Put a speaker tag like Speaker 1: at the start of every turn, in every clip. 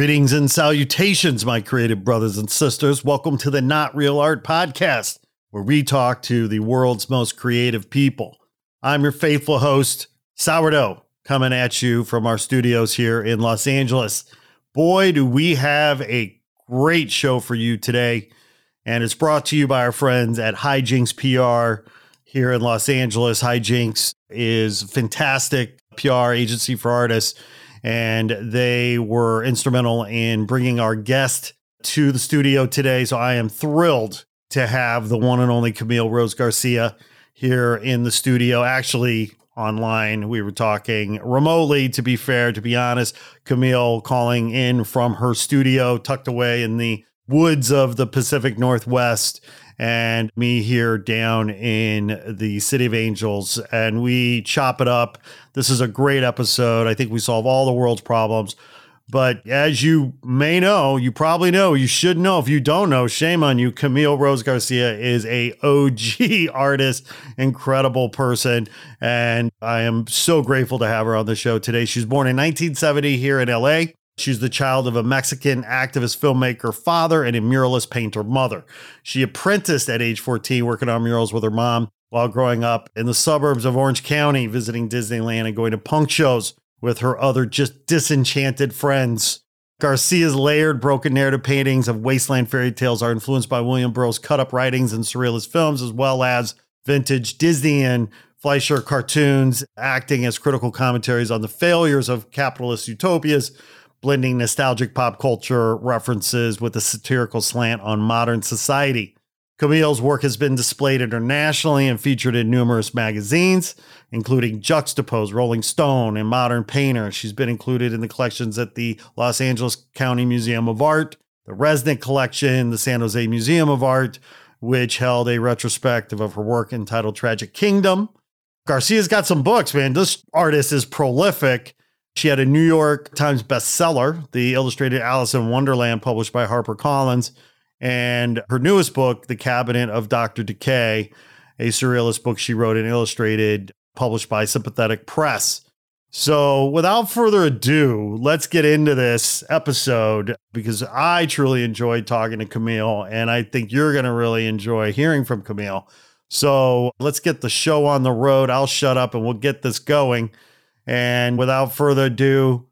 Speaker 1: Greetings and salutations, my creative brothers and sisters. Welcome to the Not Real Art Podcast, where we talk to the world's most creative people. I'm your faithful host, Sourdough, coming at you from our studios here in Los Angeles. Boy, do we have a great show for you today. And it's brought to you by our friends at Hijinks PR here in Los Angeles. Hijinks is fantastic PR agency for artists and they were instrumental in bringing our guest to the studio today. So I am thrilled to have the one and only Camille Rose Garcia here in the studio. Actually, online, we were talking remotely, to be fair, to be honest. Camille calling in from her studio tucked away in the woods of the Pacific Northwest and me here down in the City of Angels, and we chop it up. This is a great episode. I think we solve all the world's problems. But as you may know, you probably know, you should know. If you don't know, shame on you. Camille Rose Garcia is a OG artist, incredible person, and I am so grateful to have her on the show today. She's born in 1970 here in LA. She's the child of a Mexican activist filmmaker father and a muralist painter mother. She apprenticed at age 14 working on murals with her mom while growing up in the suburbs of Orange County, visiting Disneyland and going to punk shows with her other just disenchanted friends. Garcia's layered, broken narrative paintings of wasteland fairy tales are influenced by William Burroughs' cut up writings and surrealist films, as well as vintage Disney and Fleischer cartoons, acting as critical commentaries on the failures of capitalist utopias blending nostalgic pop culture references with a satirical slant on modern society. Camille's work has been displayed internationally and featured in numerous magazines, including Juxtapose, Rolling Stone, and Modern Painter. She's been included in the collections at the Los Angeles County Museum of Art, the Resnick Collection, the San Jose Museum of Art, which held a retrospective of her work entitled Tragic Kingdom. Garcia's got some books, man. This artist is prolific she had a New York Times bestseller, The Illustrated Alice in Wonderland, published by HarperCollins, and her newest book, The Cabinet of Dr. Decay, a surrealist book she wrote and illustrated, published by Sympathetic Press. So, without further ado, let's get into this episode because I truly enjoyed talking to Camille, and I think you're going to really enjoy hearing from Camille. So, let's get the show on the road. I'll shut up and we'll get this going. And without further ado,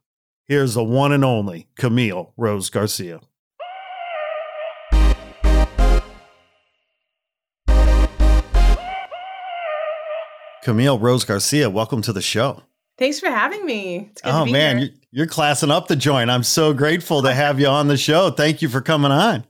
Speaker 1: here's the one and only Camille Rose Garcia. Camille Rose Garcia, welcome to the show.
Speaker 2: Thanks for having me.
Speaker 1: oh man, you're, you're classing up the joint. I'm so grateful to have you on the show. Thank you for coming on.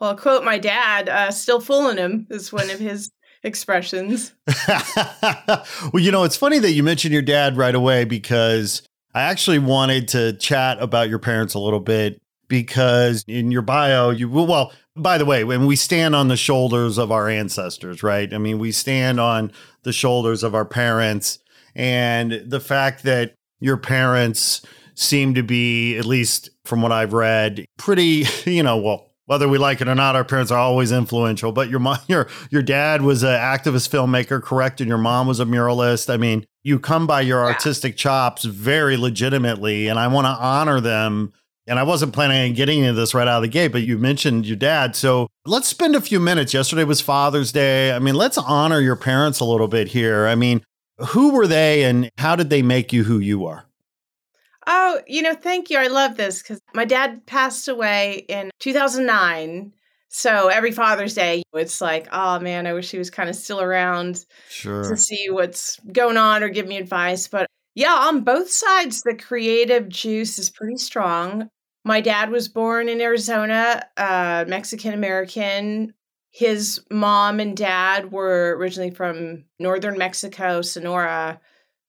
Speaker 2: Well, I'll quote my dad, uh, still fooling him is one of his expressions.
Speaker 1: well, you know, it's funny that you mentioned your dad right away because I actually wanted to chat about your parents a little bit because in your bio, you well, by the way, when we stand on the shoulders of our ancestors, right? I mean, we stand on the shoulders of our parents and the fact that your parents seem to be, at least from what I've read, pretty, you know, well, whether we like it or not, our parents are always influential. But your mom, your your dad was an activist filmmaker, correct, and your mom was a muralist. I mean, you come by your artistic chops very legitimately, and I want to honor them. And I wasn't planning on getting into this right out of the gate, but you mentioned your dad. So let's spend a few minutes. Yesterday was Father's Day. I mean, let's honor your parents a little bit here. I mean, who were they and how did they make you who you are?
Speaker 2: Oh, you know, thank you. I love this because my dad passed away in 2009. So every Father's Day, it's like, oh man, I wish he was kind of still around
Speaker 1: sure.
Speaker 2: to see what's going on or give me advice. But yeah, on both sides, the creative juice is pretty strong. My dad was born in Arizona, uh, Mexican American. His mom and dad were originally from northern Mexico, Sonora,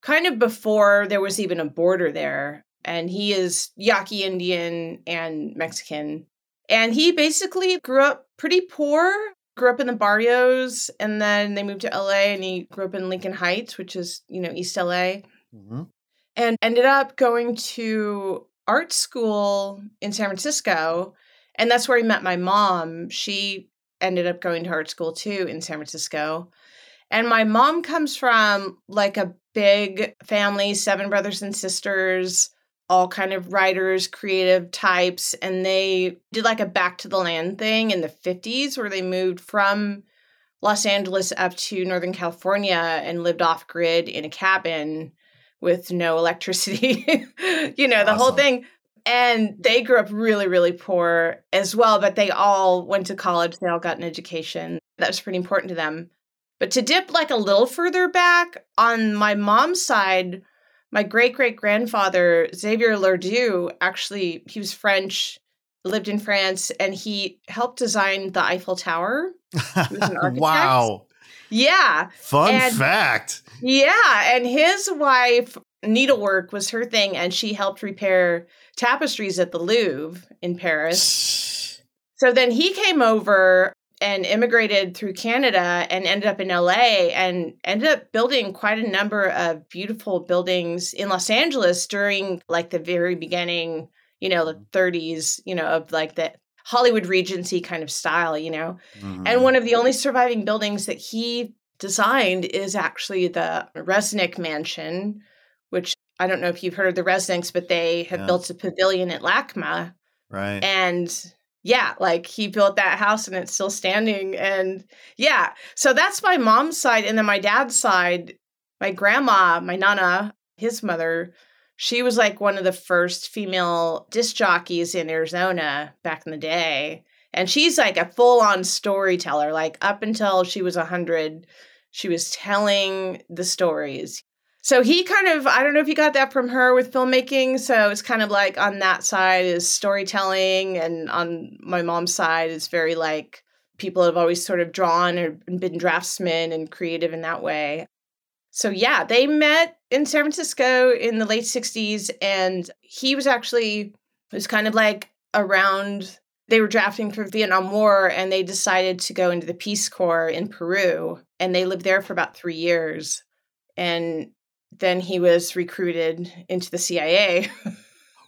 Speaker 2: kind of before there was even a border there and he is Yaqui Indian and Mexican. And he basically grew up pretty poor, grew up in the barrios, and then they moved to LA and he grew up in Lincoln Heights, which is, you know, East LA. Mm-hmm. And ended up going to art school in San Francisco. And that's where he met my mom. She ended up going to art school too in San Francisco. And my mom comes from like a big family, seven brothers and sisters all kind of writers, creative types, and they did like a back to the land thing in the 50s where they moved from Los Angeles up to Northern California and lived off grid in a cabin with no electricity. you know, the awesome. whole thing. And they grew up really, really poor as well, but they all went to college. They all got an education. That was pretty important to them. But to dip like a little further back on my mom's side, my great great grandfather Xavier Lardoux actually he was French, lived in France, and he helped design the Eiffel Tower.
Speaker 1: wow.
Speaker 2: Yeah.
Speaker 1: Fun and, fact.
Speaker 2: Yeah, and his wife needlework was her thing, and she helped repair tapestries at the Louvre in Paris. so then he came over and immigrated through Canada and ended up in LA and ended up building quite a number of beautiful buildings in Los Angeles during like the very beginning, you know, the 30s, you know, of like the Hollywood Regency kind of style, you know. Mm-hmm. And one of the only surviving buildings that he designed is actually the Resnick Mansion, which I don't know if you've heard of the Resnicks, but they have built a pavilion at LACMA.
Speaker 1: Right.
Speaker 2: And yeah, like he built that house and it's still standing. And yeah, so that's my mom's side. And then my dad's side, my grandma, my nana, his mother, she was like one of the first female disc jockeys in Arizona back in the day. And she's like a full on storyteller. Like up until she was 100, she was telling the stories. So he kind of, I don't know if you got that from her with filmmaking. So it's kind of like on that side is storytelling, and on my mom's side is very like people have always sort of drawn or been draftsmen and creative in that way. So yeah, they met in San Francisco in the late 60s, and he was actually, it was kind of like around they were drafting for Vietnam War and they decided to go into the Peace Corps in Peru and they lived there for about 3 years and then he was recruited into the CIA.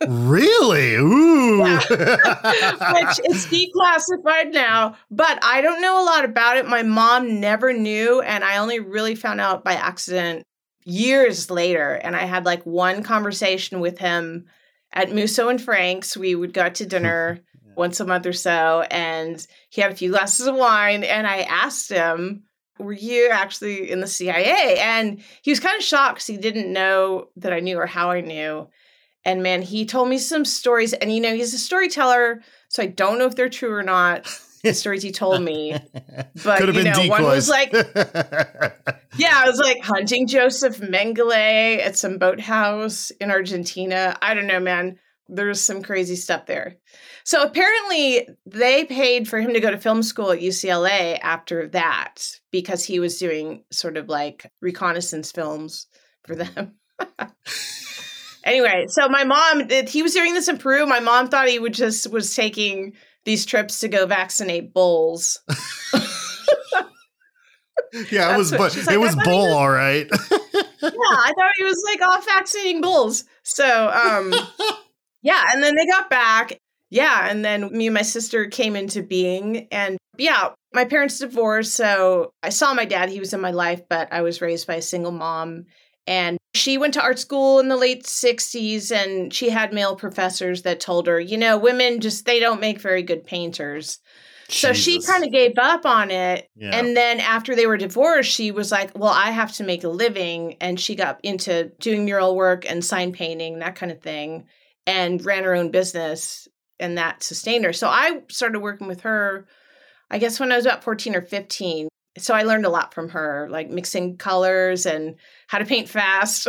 Speaker 1: really? Ooh.
Speaker 2: Which is declassified now, but I don't know a lot about it. My mom never knew, and I only really found out by accident years later. And I had like one conversation with him at Musso and Frank's. We would go out to dinner once a month or so, and he had a few glasses of wine, and I asked him were you actually in the CIA? And he was kind of shocked because he didn't know that I knew or how I knew. And man, he told me some stories. And you know, he's a storyteller, so I don't know if they're true or not. The stories he told me, but you know, decoys. one was like, yeah, I was like hunting Joseph Mengele at some boathouse in Argentina. I don't know, man. There's some crazy stuff there. So apparently, they paid for him to go to film school at UCLA after that because he was doing sort of like reconnaissance films for them. anyway, so my mom, he was doing this in Peru. My mom thought he would just was taking these trips to go vaccinate bulls.
Speaker 1: yeah, it was, but like, it was bull, was, all right.
Speaker 2: yeah, I thought he was like off vaccinating bulls. So, um, yeah, and then they got back yeah, and then me and my sister came into being. And yeah, my parents divorced. So I saw my dad, he was in my life, but I was raised by a single mom. And she went to art school in the late 60s and she had male professors that told her, you know, women just, they don't make very good painters. So she kind of gave up on it. Yeah. And then after they were divorced, she was like, well, I have to make a living. And she got into doing mural work and sign painting, that kind of thing, and ran her own business. And that sustained her. So I started working with her, I guess, when I was about 14 or 15 so I learned a lot from her, like mixing colors and how to paint fast,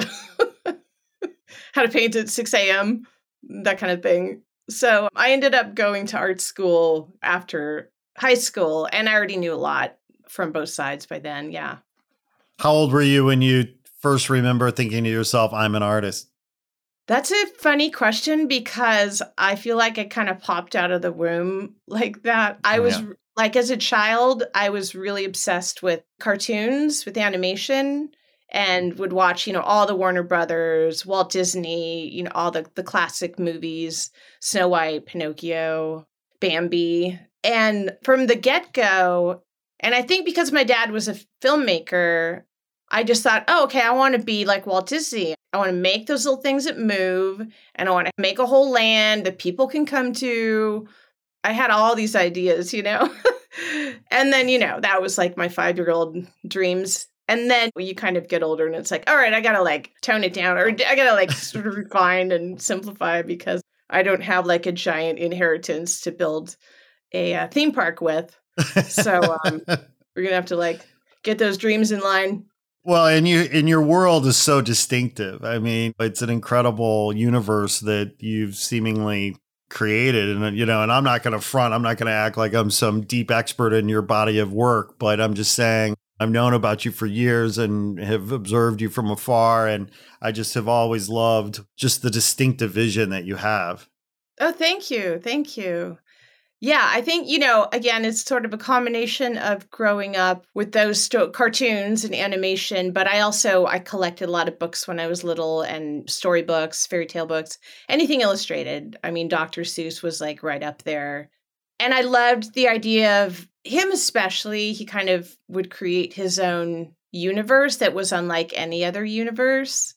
Speaker 2: how to paint at 6 a.m., that kind of thing. So I ended up going to art school after high school, and I already knew a lot from both sides by then. Yeah.
Speaker 1: How old were you when you first remember thinking to yourself, I'm an artist?
Speaker 2: That's a funny question because I feel like it kind of popped out of the womb like that. I was yeah like as a child, I was really obsessed with cartoons, with animation, and would watch, you know, all the Warner Brothers, Walt Disney, you know, all the, the classic movies, Snow White, Pinocchio, Bambi. And from the get go, and I think because my dad was a filmmaker, I just thought, oh, okay, I want to be like Walt Disney. I want to make those little things that move, and I want to make a whole land that people can come to I had all these ideas, you know? and then, you know, that was like my five year old dreams. And then you kind of get older and it's like, all right, I got to like tone it down or I got to like sort of refine and simplify because I don't have like a giant inheritance to build a uh, theme park with. So um, we're going to have to like get those dreams in line.
Speaker 1: Well, and you and your world is so distinctive. I mean, it's an incredible universe that you've seemingly created. And you know and i'm not going to front i'm not going to act like i'm some deep expert in your body of work but i'm just saying i've known about you for years and have observed you from afar and i just have always loved just the distinctive vision that you have.
Speaker 2: Oh thank you. Thank you yeah, I think, you know, again, it's sort of a combination of growing up with those sto- cartoons and animation, but I also I collected a lot of books when I was little and storybooks, fairy tale books, anything illustrated. I mean, Dr. Seuss was like right up there. And I loved the idea of him especially. He kind of would create his own universe that was unlike any other universe.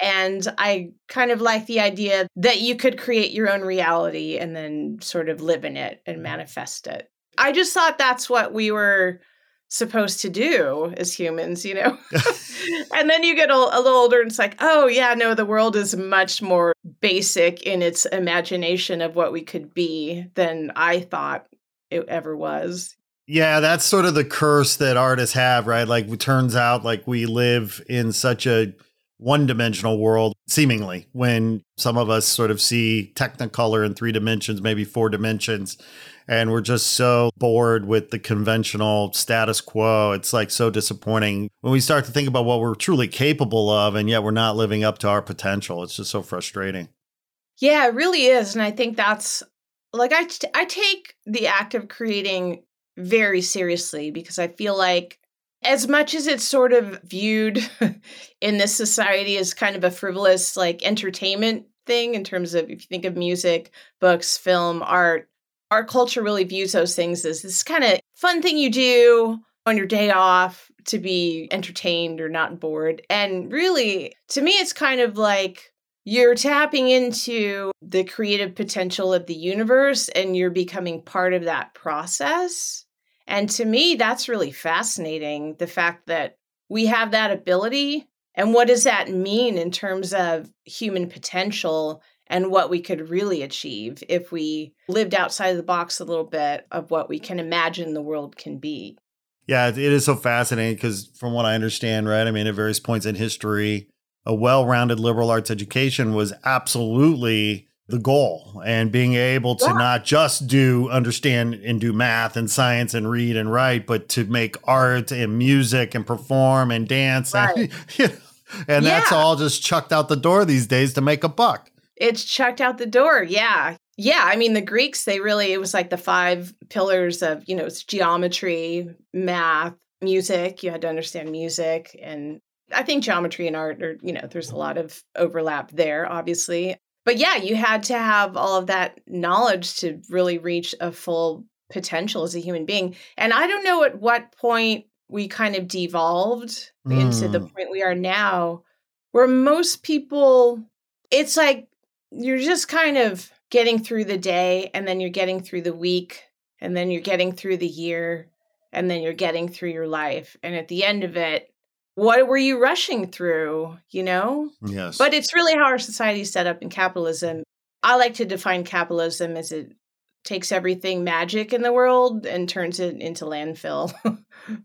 Speaker 2: And I kind of like the idea that you could create your own reality and then sort of live in it and mm-hmm. manifest it. I just thought that's what we were supposed to do as humans, you know? and then you get a, a, little older and it's like, oh, yeah, no, the world is much more basic in its imagination of what we could be than I thought it ever was.
Speaker 1: Yeah, that's sort of the curse that artists have, right? Like, it turns out like we live in such a one dimensional world, seemingly, when some of us sort of see Technicolor in three dimensions, maybe four dimensions. And we're just so bored with the conventional status quo. It's like so disappointing when we start to think about what we're truly capable of, and yet we're not living up to our potential. It's just so frustrating.
Speaker 2: Yeah, it really is. And I think that's like I, t- I take the act of creating very seriously because I feel like as much as it's sort of viewed in this society as kind of a frivolous like entertainment thing in terms of if you think of music books film art our culture really views those things as this kind of fun thing you do on your day off to be entertained or not bored. And really to me it's kind of like you're tapping into the creative potential of the universe and you're becoming part of that process and to me, that's really fascinating the fact that we have that ability. And what does that mean in terms of human potential and what we could really achieve if we lived outside of the box a little bit of what we can imagine the world can be?
Speaker 1: Yeah, it is so fascinating because, from what I understand, right? I mean, at various points in history, a well rounded liberal arts education was absolutely the goal and being able to yeah. not just do understand and do math and science and read and write, but to make art and music and perform and dance. Right. And, you know, and yeah. that's all just chucked out the door these days to make a buck.
Speaker 2: It's chucked out the door. Yeah. Yeah. I mean, the Greeks, they really, it was like the five pillars of, you know, it's geometry, math, music. You had to understand music. And I think geometry and art are, you know, there's a lot of overlap there, obviously. But yeah, you had to have all of that knowledge to really reach a full potential as a human being. And I don't know at what point we kind of devolved mm. into the mm. point we are now, where most people, it's like you're just kind of getting through the day and then you're getting through the week and then you're getting through the year and then you're getting through your life. And at the end of it, what were you rushing through, you know?
Speaker 1: Yes.
Speaker 2: But it's really how our society is set up in capitalism. I like to define capitalism as it takes everything magic in the world and turns it into landfill.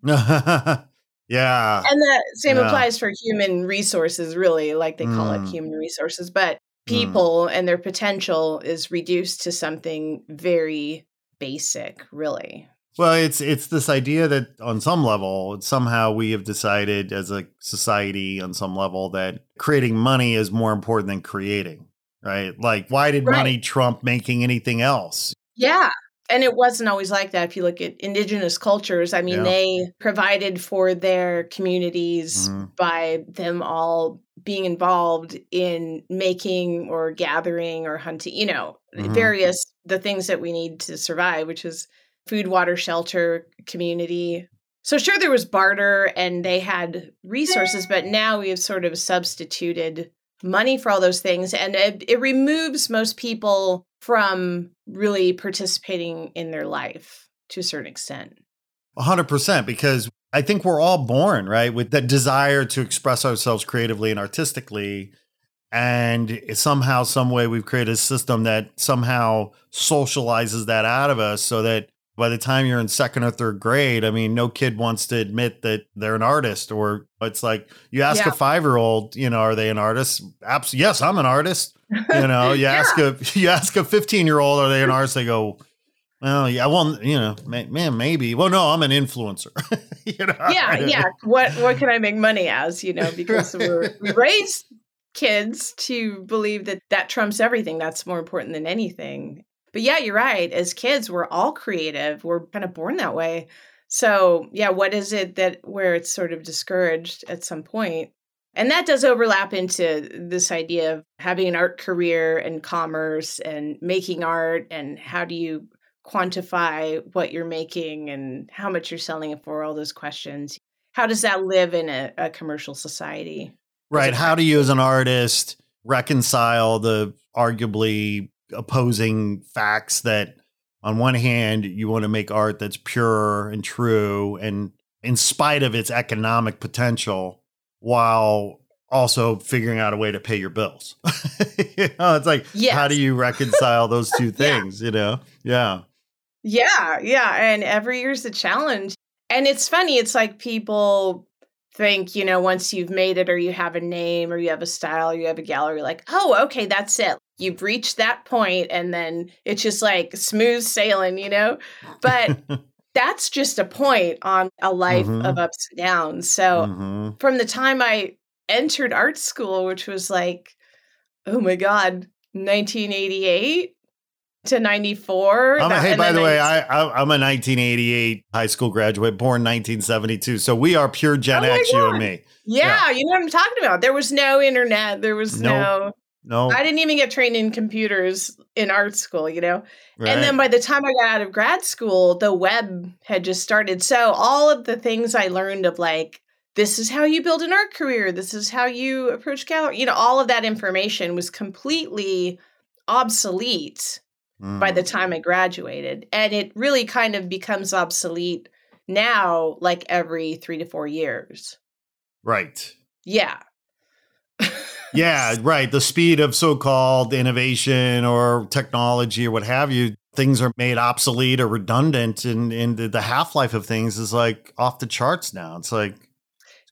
Speaker 1: yeah.
Speaker 2: And the same yeah. applies for human resources, really, like they call mm. it human resources. But mm. people mm. and their potential is reduced to something very basic, really.
Speaker 1: Well, it's it's this idea that on some level, somehow we have decided as a society on some level that creating money is more important than creating, right? Like why did right. money trump making anything else?
Speaker 2: Yeah. And it wasn't always like that. If you look at indigenous cultures, I mean, yeah. they provided for their communities mm-hmm. by them all being involved in making or gathering or hunting, you know, mm-hmm. various the things that we need to survive, which is food, water, shelter, community. So sure there was barter and they had resources, but now we have sort of substituted money for all those things and it, it removes most people from really participating in their life to a certain extent.
Speaker 1: 100% because I think we're all born, right, with that desire to express ourselves creatively and artistically. And somehow, some way, we've created a system that somehow socializes that out of us so that by the time you're in second or third grade, I mean, no kid wants to admit that they're an artist, or it's like you ask yeah. a five year old, you know, are they an artist? Absolutely, yes, I'm an artist. You know, you yeah. ask a you ask a 15 year old, are they an artist? They go, well, yeah, well, you know, man, maybe. Well, no, I'm an influencer.
Speaker 2: you know? Yeah, yeah. What what can I make money as? You know, because we're we raise kids to believe that that trumps everything. That's more important than anything. But yeah, you're right. As kids, we're all creative. We're kind of born that way. So, yeah, what is it that where it's sort of discouraged at some point? And that does overlap into this idea of having an art career and commerce and making art and how do you quantify what you're making and how much you're selling it for, all those questions. How does that live in a, a commercial society?
Speaker 1: Right. How do you, as an artist, reconcile the arguably opposing facts that on one hand you want to make art that's pure and true and in spite of its economic potential while also figuring out a way to pay your bills. You know it's like yes. how do you reconcile those two things yeah. you know? Yeah.
Speaker 2: Yeah yeah and every year's a challenge. And it's funny it's like people think you know once you've made it or you have a name or you have a style or you have a gallery like oh okay that's it you've reached that point and then it's just like smooth sailing, you know? But that's just a point on a life mm-hmm. of ups and downs. So mm-hmm. from the time I entered art school, which was like, oh my God, 1988 to 94.
Speaker 1: I'm a, hey, by the way, I, I, am a 1988 high school graduate, born 1972. So we are pure Gen oh X, you and me.
Speaker 2: Yeah, yeah, you know what I'm talking about. There was no internet. There was nope. no
Speaker 1: no.
Speaker 2: I didn't even get trained in computers in art school, you know? Right. And then by the time I got out of grad school, the web had just started. So all of the things I learned of like, this is how you build an art career, this is how you approach gallery, you know, all of that information was completely obsolete mm. by the mm. time I graduated. And it really kind of becomes obsolete now, like every three to four years.
Speaker 1: Right.
Speaker 2: Yeah
Speaker 1: yeah, right. The speed of so called innovation or technology or what have you, things are made obsolete or redundant, and, and the half life of things is like off the charts now. It's like,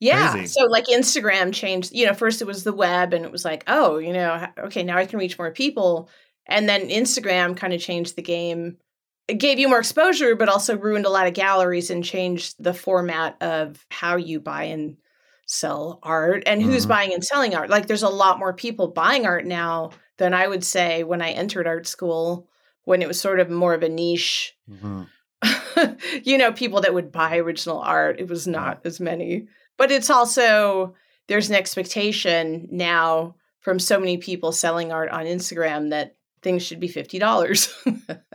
Speaker 2: yeah. Crazy. So like Instagram changed, you know, first it was the web and it was like, oh, you know, okay, now I can reach more people. And then Instagram kind of changed the game. It gave you more exposure, but also ruined a lot of galleries and changed the format of how you buy and sell art and who's mm-hmm. buying and selling art. Like there's a lot more people buying art now than I would say when I entered art school when it was sort of more of a niche. Mm-hmm. you know, people that would buy original art. It was not as many. But it's also there's an expectation now from so many people selling art on Instagram that things should be $50.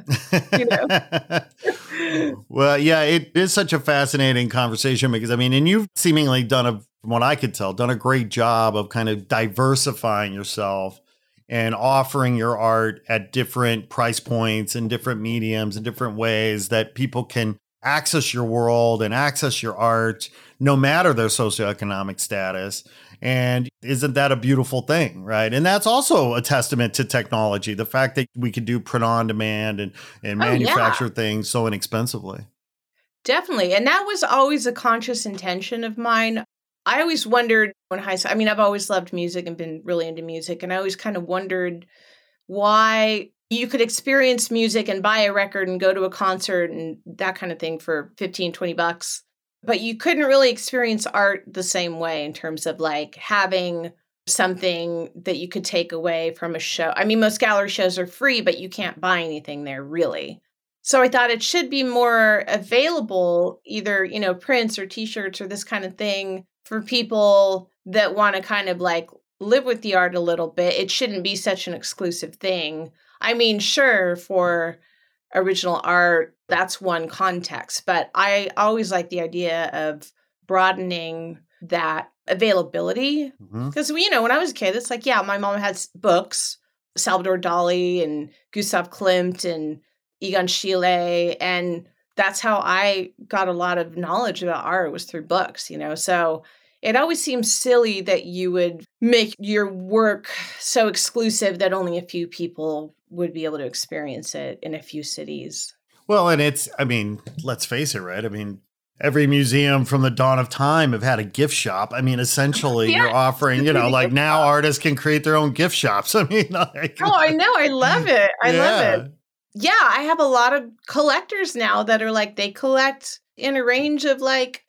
Speaker 1: know? well, yeah, it is such a fascinating conversation because I mean, and you've seemingly done a from what I could tell, done a great job of kind of diversifying yourself and offering your art at different price points and different mediums and different ways that people can access your world and access your art no matter their socioeconomic status. And isn't that a beautiful thing, right? And that's also a testament to technology, the fact that we can do print on demand and, and manufacture oh, yeah. things so inexpensively.
Speaker 2: Definitely. And that was always a conscious intention of mine. I always wondered when high school, I mean, I've always loved music and been really into music. And I always kind of wondered why you could experience music and buy a record and go to a concert and that kind of thing for 15, 20 bucks but you couldn't really experience art the same way in terms of like having something that you could take away from a show. I mean, most gallery shows are free, but you can't buy anything there really. So I thought it should be more available, either, you know, prints or t shirts or this kind of thing for people that want to kind of like live with the art a little bit. It shouldn't be such an exclusive thing. I mean, sure, for original art, that's one context. But I always like the idea of broadening that availability. Because, mm-hmm. you know, when I was a kid, it's like, yeah, my mom had books, Salvador Dali and Gustav Klimt and Egon Schiele. And that's how I got a lot of knowledge about art was through books, you know. So it always seems silly that you would make your work so exclusive that only a few people would be able to experience it in a few cities.
Speaker 1: Well, and it's, I mean, let's face it, right? I mean, every museum from the dawn of time have had a gift shop. I mean, essentially, yeah. you're offering, you know, like now artists can create their own gift shops. I mean, like,
Speaker 2: oh, I know. I love it. I yeah. love it. Yeah, I have a lot of collectors now that are like, they collect in a range of like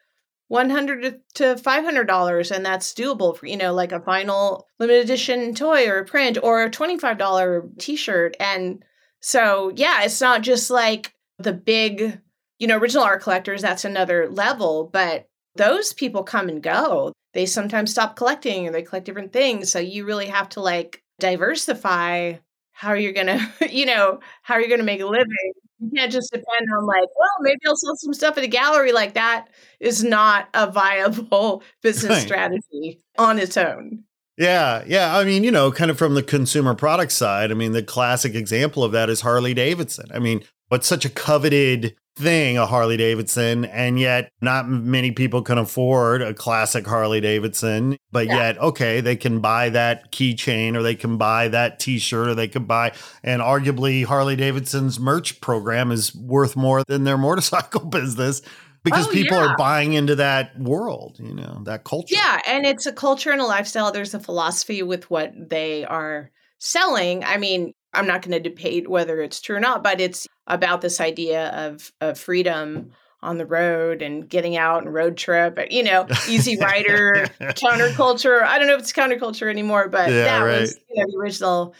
Speaker 2: 100 to 500 dollars and that's doable for you know like a vinyl limited edition toy or a print or a 25 dollar t-shirt. And so yeah it's not just like the big you know original art collectors that's another level but those people come and go. They sometimes stop collecting or they collect different things. So you really have to like diversify how you're gonna you know how you're gonna make a living you can't just depend on like, well, maybe I'll sell some stuff at a gallery. Like that is not a viable business right. strategy on its own.
Speaker 1: Yeah, yeah. I mean, you know, kind of from the consumer product side, I mean, the classic example of that is Harley Davidson. I mean, what's such a coveted thing, a Harley Davidson, and yet not many people can afford a classic Harley Davidson. But yeah. yet, okay, they can buy that keychain or they can buy that t shirt or they could buy, and arguably Harley Davidson's merch program is worth more than their motorcycle business because oh, people yeah. are buying into that world, you know, that culture.
Speaker 2: Yeah. And it's a culture and a lifestyle. There's a philosophy with what they are selling. I mean, I'm not going to debate whether it's true or not, but it's about this idea of, of freedom on the road and getting out and road trip, you know, easy rider, counterculture. I don't know if it's counterculture anymore, but yeah, that right. was you know, the original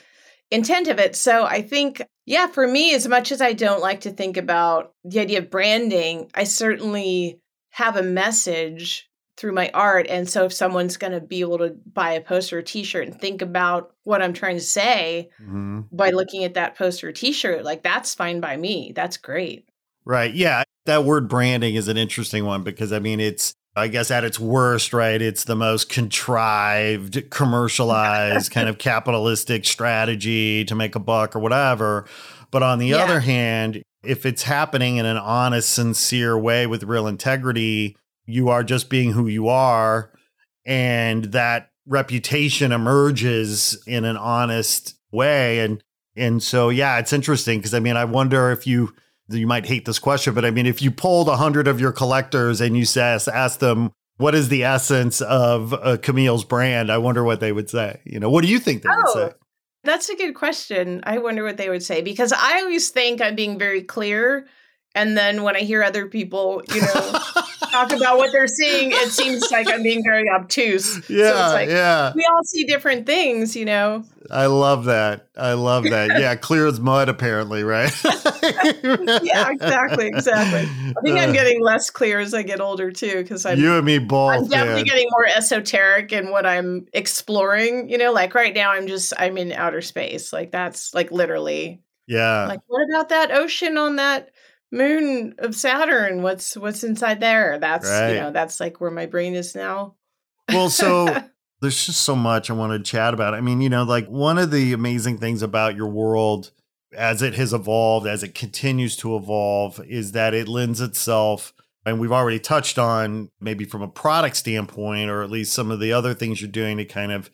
Speaker 2: intent of it. So I think, yeah, for me, as much as I don't like to think about the idea of branding, I certainly have a message through my art. And so if someone's going to be able to buy a poster or t-shirt and think about what I'm trying to say mm-hmm. by looking at that poster or t-shirt, like that's fine by me. That's great.
Speaker 1: Right. Yeah. That word branding is an interesting one because I mean, it's, I guess at its worst, right? It's the most contrived, commercialized kind of capitalistic strategy to make a buck or whatever. But on the yeah. other hand, if it's happening in an honest, sincere way with real integrity, you are just being who you are and that reputation emerges in an honest way. And and so yeah it's interesting because i mean i wonder if you you might hate this question but i mean if you polled 100 of your collectors and you says ask them what is the essence of a camille's brand? I wonder what they would say. You know what do you think they oh, would say?
Speaker 2: Oh, that's a good question. I wonder what they would say because i always think i'm being very clear And then when I hear other people, you know, talk about what they're seeing, it seems like I'm being very obtuse.
Speaker 1: Yeah,
Speaker 2: so it's like,
Speaker 1: yeah.
Speaker 2: We all see different things, you know.
Speaker 1: I love that. I love that. Yeah, clear as mud, apparently, right?
Speaker 2: yeah, exactly, exactly. I think I'm
Speaker 1: Uh,
Speaker 2: getting less clear as I get older too, because I'm
Speaker 1: you and me both.
Speaker 2: I'm definitely
Speaker 1: man.
Speaker 2: getting more esoteric in what I'm exploring. You know, like right now, I'm just I'm in outer space. Like that's like literally.
Speaker 1: yeah.
Speaker 2: Like, what about that ocean on that moon of Saturn? What's what's inside there? That's
Speaker 1: Right.
Speaker 2: you know that's like where my brain is now.
Speaker 1: well, so there's just so much I want to chat about. I mean, you know, like one of the amazing things about your world as it has evolved, as it continues to evolve, is that it lends itself, and we've already touched on maybe from a product standpoint, or at least some of the other things you're doing to kind of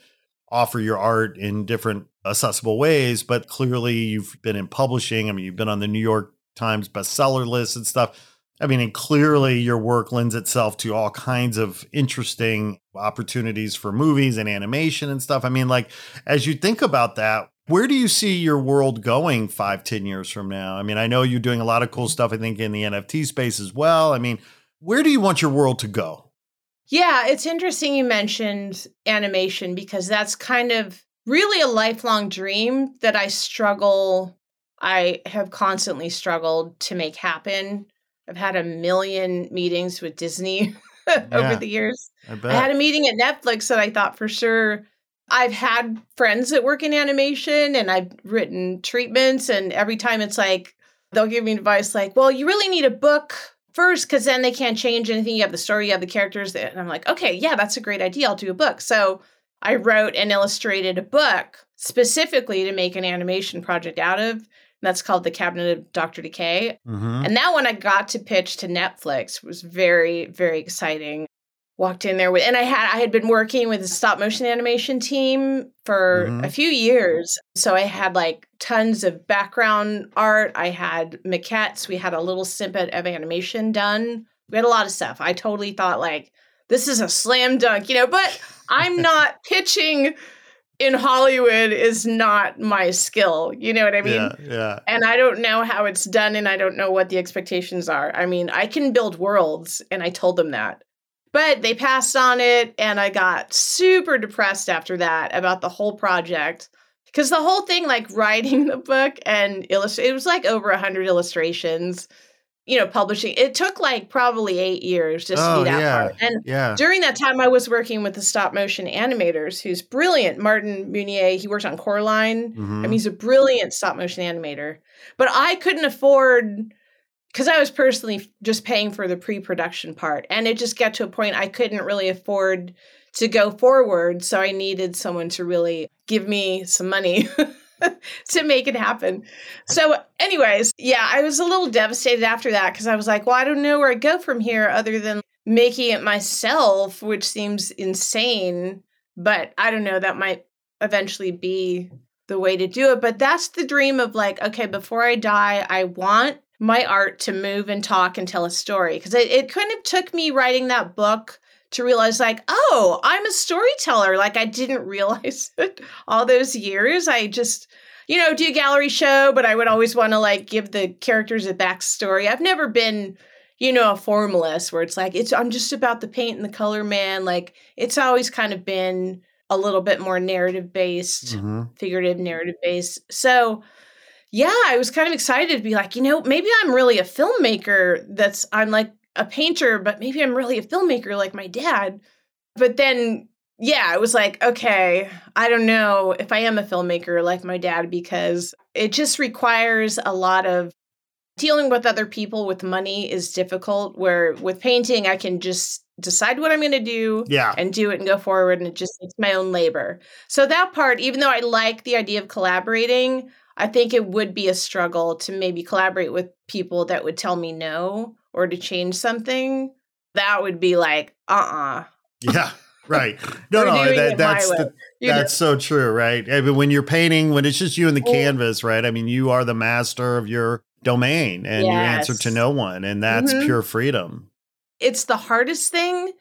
Speaker 1: offer your art in different accessible ways. But clearly, you've been in publishing. I mean, you've been on the New York Times bestseller lists and stuff. I mean, and clearly your work lends itself to all kinds of interesting opportunities for movies and animation and stuff. I mean, like, as you think about that, where do you see your world going five, ten years from now? I mean, I know you're doing a lot of cool stuff, I think, in the NFT space as well. I mean, where do you want your world to go?
Speaker 2: Yeah, it's interesting you mentioned animation because that's kind of really a lifelong dream that I struggle. I have constantly struggled to make happen. I've had a million meetings with Disney
Speaker 1: Yeah.
Speaker 2: over the years.
Speaker 1: I.
Speaker 2: I had a meeting at Netflix that I thought for sure. I've had friends that work in animation and I've written treatments, and every time it's like they'll give me advice like, well, you really need a book first because then they can't change anything. You have the story, you have the characters. And I'm like, okay, yeah, that's a great idea. I'll do a book. So I wrote and illustrated a book specifically to make an animation project out of. That's called The Cabinet of Dr. Decay.
Speaker 1: Mhm.
Speaker 2: And that one I got to pitch to Netflix was very, very exciting. Walked in there with, and I had I had been working with a stop motion animation team for
Speaker 1: Mhm.
Speaker 2: a few years, so I had like tons of background art. I had maquettes. We had a little snippet of animation done. We had a lot of stuff. I totally thought like this is a slam dunk, you know. But I'm not pitching in Hollywood is not my skill. You know what I mean?
Speaker 1: yeah, yeah.
Speaker 2: and I don't know how it's done and I don't know what the expectations are. I mean, I can build worlds and I told them that. But they passed on it and I got super depressed after that about the whole project. Because the whole thing, like writing the book and illustrate, it was like over 100 illustrations, you know, publishing. It took like probably eight years just
Speaker 1: Oh,
Speaker 2: to that
Speaker 1: yeah.
Speaker 2: part. And
Speaker 1: Yeah.
Speaker 2: during that time, I was working with the stop motion animators who's brilliant. Martin Meunier, he worked on Coraline. I
Speaker 1: Mhm.
Speaker 2: mean, he's a brilliant stop motion animator. But I couldn't afford because I was personally just paying for the pre-production part, and it just got to a point I couldn't really afford to go forward. So I needed someone to really give me some money to make it happen. So, anyways, yeah, I was a little devastated after that because I was like, well, I don't know where I go from here other than making it myself, which seems insane. But I don't know, that might eventually be the way to do it. But that's the dream of like, okay, before I die, I want my art to move and talk and tell a story. Because it, it kind of took me writing that book to realize, like, oh, I'm a storyteller. Like, I didn't realize it all those years. I just, you know, do a gallery show, but I would always want to like give the characters a backstory. I've never been you know, a formalist where it's like it's I'm just about the paint and the color man. Like it's always kind of been a little bit more narrative based,
Speaker 1: Mhm.
Speaker 2: figurative narrative based. So yeah, I was kind of excited to be like, you know, maybe I'm really a filmmaker that's I'm like a painter, but maybe I'm really a filmmaker like my dad. But then yeah, it was like, okay, I don't know if I am a filmmaker like my dad because it just requires a lot of dealing with other people with money is difficult where with painting I can just decide what I'm going to do
Speaker 1: Yeah.
Speaker 2: and do it and go forward and it just it's my own labor. So that part even though I like the idea of collaborating, I think it would be a struggle to maybe collaborate with people that would tell me no or to change something. That would be like, uh-uh.
Speaker 1: Yeah. Right. No, no, that, that's the,
Speaker 2: know?
Speaker 1: that's so true, right? I mean, when you're painting, when it's just you and the canvas, right? I mean, you are the master of your domain and you answer to no one, and that's
Speaker 2: Mhm.
Speaker 1: pure freedom.
Speaker 2: it's the hardest thing,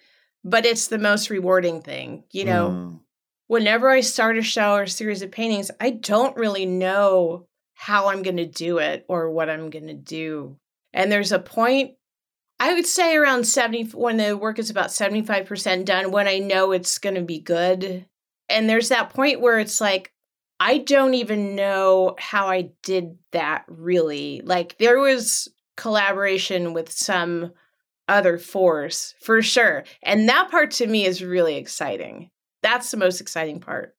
Speaker 2: but it's the most rewarding thing. You know,
Speaker 1: Mm.
Speaker 2: Whenever I start a show or a series of paintings, I don't really know how I'm going to do it or what I'm going to do. And there's a point, I would say around 70, when the work is about 75% done, when I know it's going to be good. And there's that point where it's like, I don't even know how I did that really. Like, there was collaboration with some other force for sure. And that part to me is really exciting. That's the most exciting part.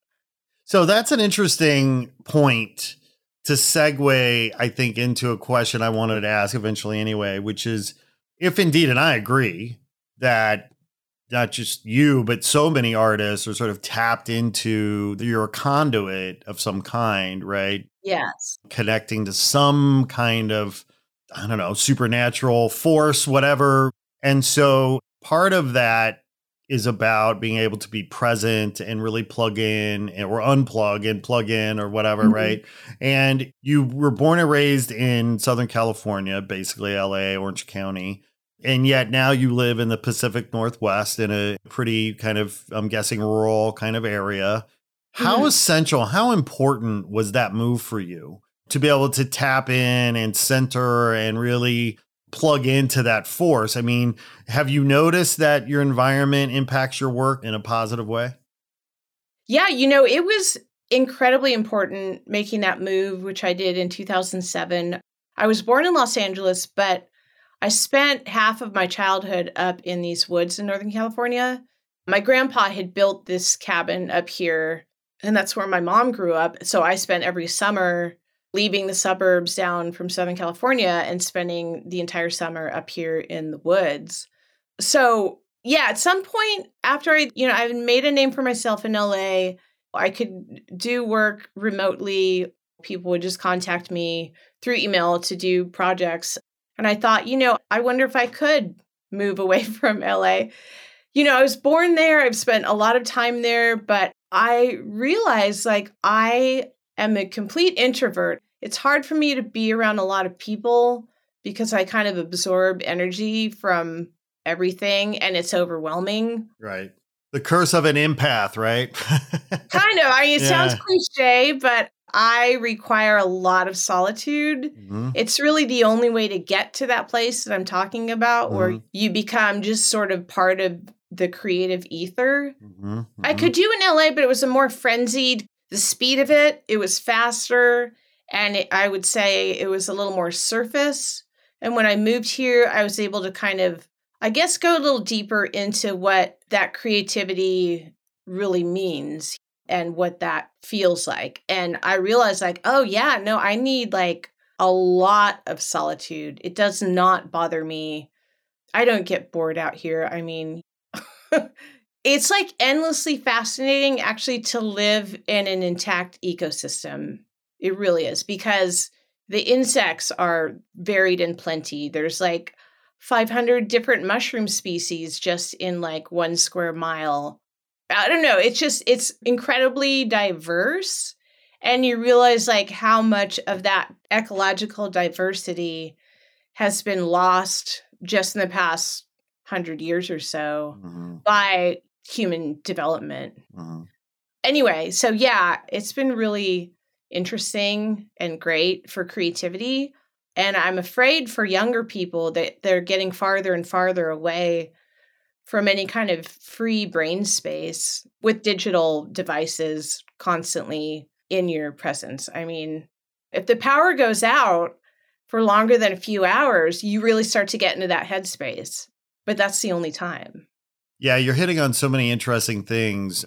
Speaker 1: So that's an interesting point to segue, I think, into a question I wanted to ask eventually anyway, which is if indeed, and I agree that not just you, but so many artists are sort of tapped into you're a conduit of some kind, right?
Speaker 2: Yes.
Speaker 1: Connecting to some kind of, I don't know, supernatural force, whatever. And so part of that is about being able to be present and really plug in or unplug and plug in or whatever, mm-hmm. right? And you were born and raised in Southern California, basically LA, Orange County. And yet now you live in the Pacific Northwest in a pretty kind of, I'm guessing, rural kind of area. How mm-hmm. essential, how important was that move for you to be able to tap in and center and really plug into that force. I mean, have you noticed that your environment impacts your work in a positive way?
Speaker 2: Yeah, you know, it was incredibly important making that move, which I did in 2007. I was born in Los Angeles, but I spent half of my childhood up in these woods in Northern California. My grandpa had built this cabin up here, and that's where my mom grew up. So I spent every summer leaving the suburbs down from Southern California and spending the entire summer up here in the woods. So, yeah, at some point after I, you know, I made a name for myself in LA, I could do work remotely. People would just contact me through email to do projects. And I thought, you know, I wonder if I could move away from LA. You know, I was born there, I've spent a lot of time there, but I realized like I am a complete introvert. It's hard for me to be around a lot of people because I kind of absorb energy from everything and it's overwhelming.
Speaker 1: Right. The curse of an empath, right?
Speaker 2: kind of. I mean, it yeah. sounds cliche, but I require a lot of solitude. Mm-hmm. It's really the only way to get to that place that I'm talking about, mm-hmm. where you become just sort of part of the creative ether. Mm-hmm. I mm-hmm. could do in LA, but it was a more frenzied the speed of it, it was faster. And it, I would say it was a little more surface. And when I moved here, I was able to kind of, I guess, go a little deeper into what that creativity really means and what that feels like. And I realized, like, oh, yeah, no, I need like a lot of solitude. It does not bother me. I don't get bored out here. I mean, it's like endlessly fascinating actually to live in an intact ecosystem. It really is because the insects are varied and plenty. There's like 500 different mushroom species just in like one square mile. I don't know. It's just, it's incredibly diverse. And you realize like how much of that ecological diversity has been lost just in the past hundred years or so mm-hmm. by human development. Mm-hmm. Anyway, so yeah, it's been really interesting and great for creativity. And I'm afraid for younger people that they're getting farther and farther away from any kind of free brain space with digital devices constantly in your presence. I mean, if the power goes out for longer than a few hours, you really start to get into that headspace. But that's the only time.
Speaker 1: Yeah, you're hitting on so many interesting things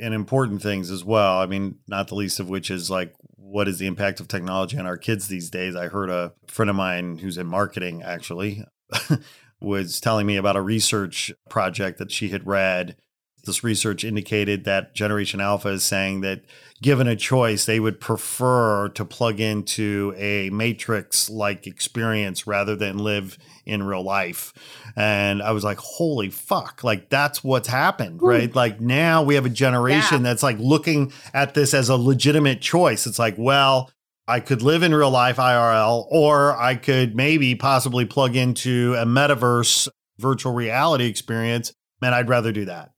Speaker 1: and important things as well. I mean, not the least of which is like, what is the impact of technology on our kids these days? I heard a friend of mine who's in marketing actually was telling me about a research project that she had read this research indicated that Generation Alpha is saying that given a choice, they would prefer to plug into a matrix like experience rather than live in real life. And I was like, holy fuck, like that's what's happened, Ooh. right? Like now we have a generation yeah. that's like looking at this as a legitimate choice. It's like, well, I could live in real life IRL, or I could maybe possibly plug into a metaverse virtual reality experience. And I'd rather do that.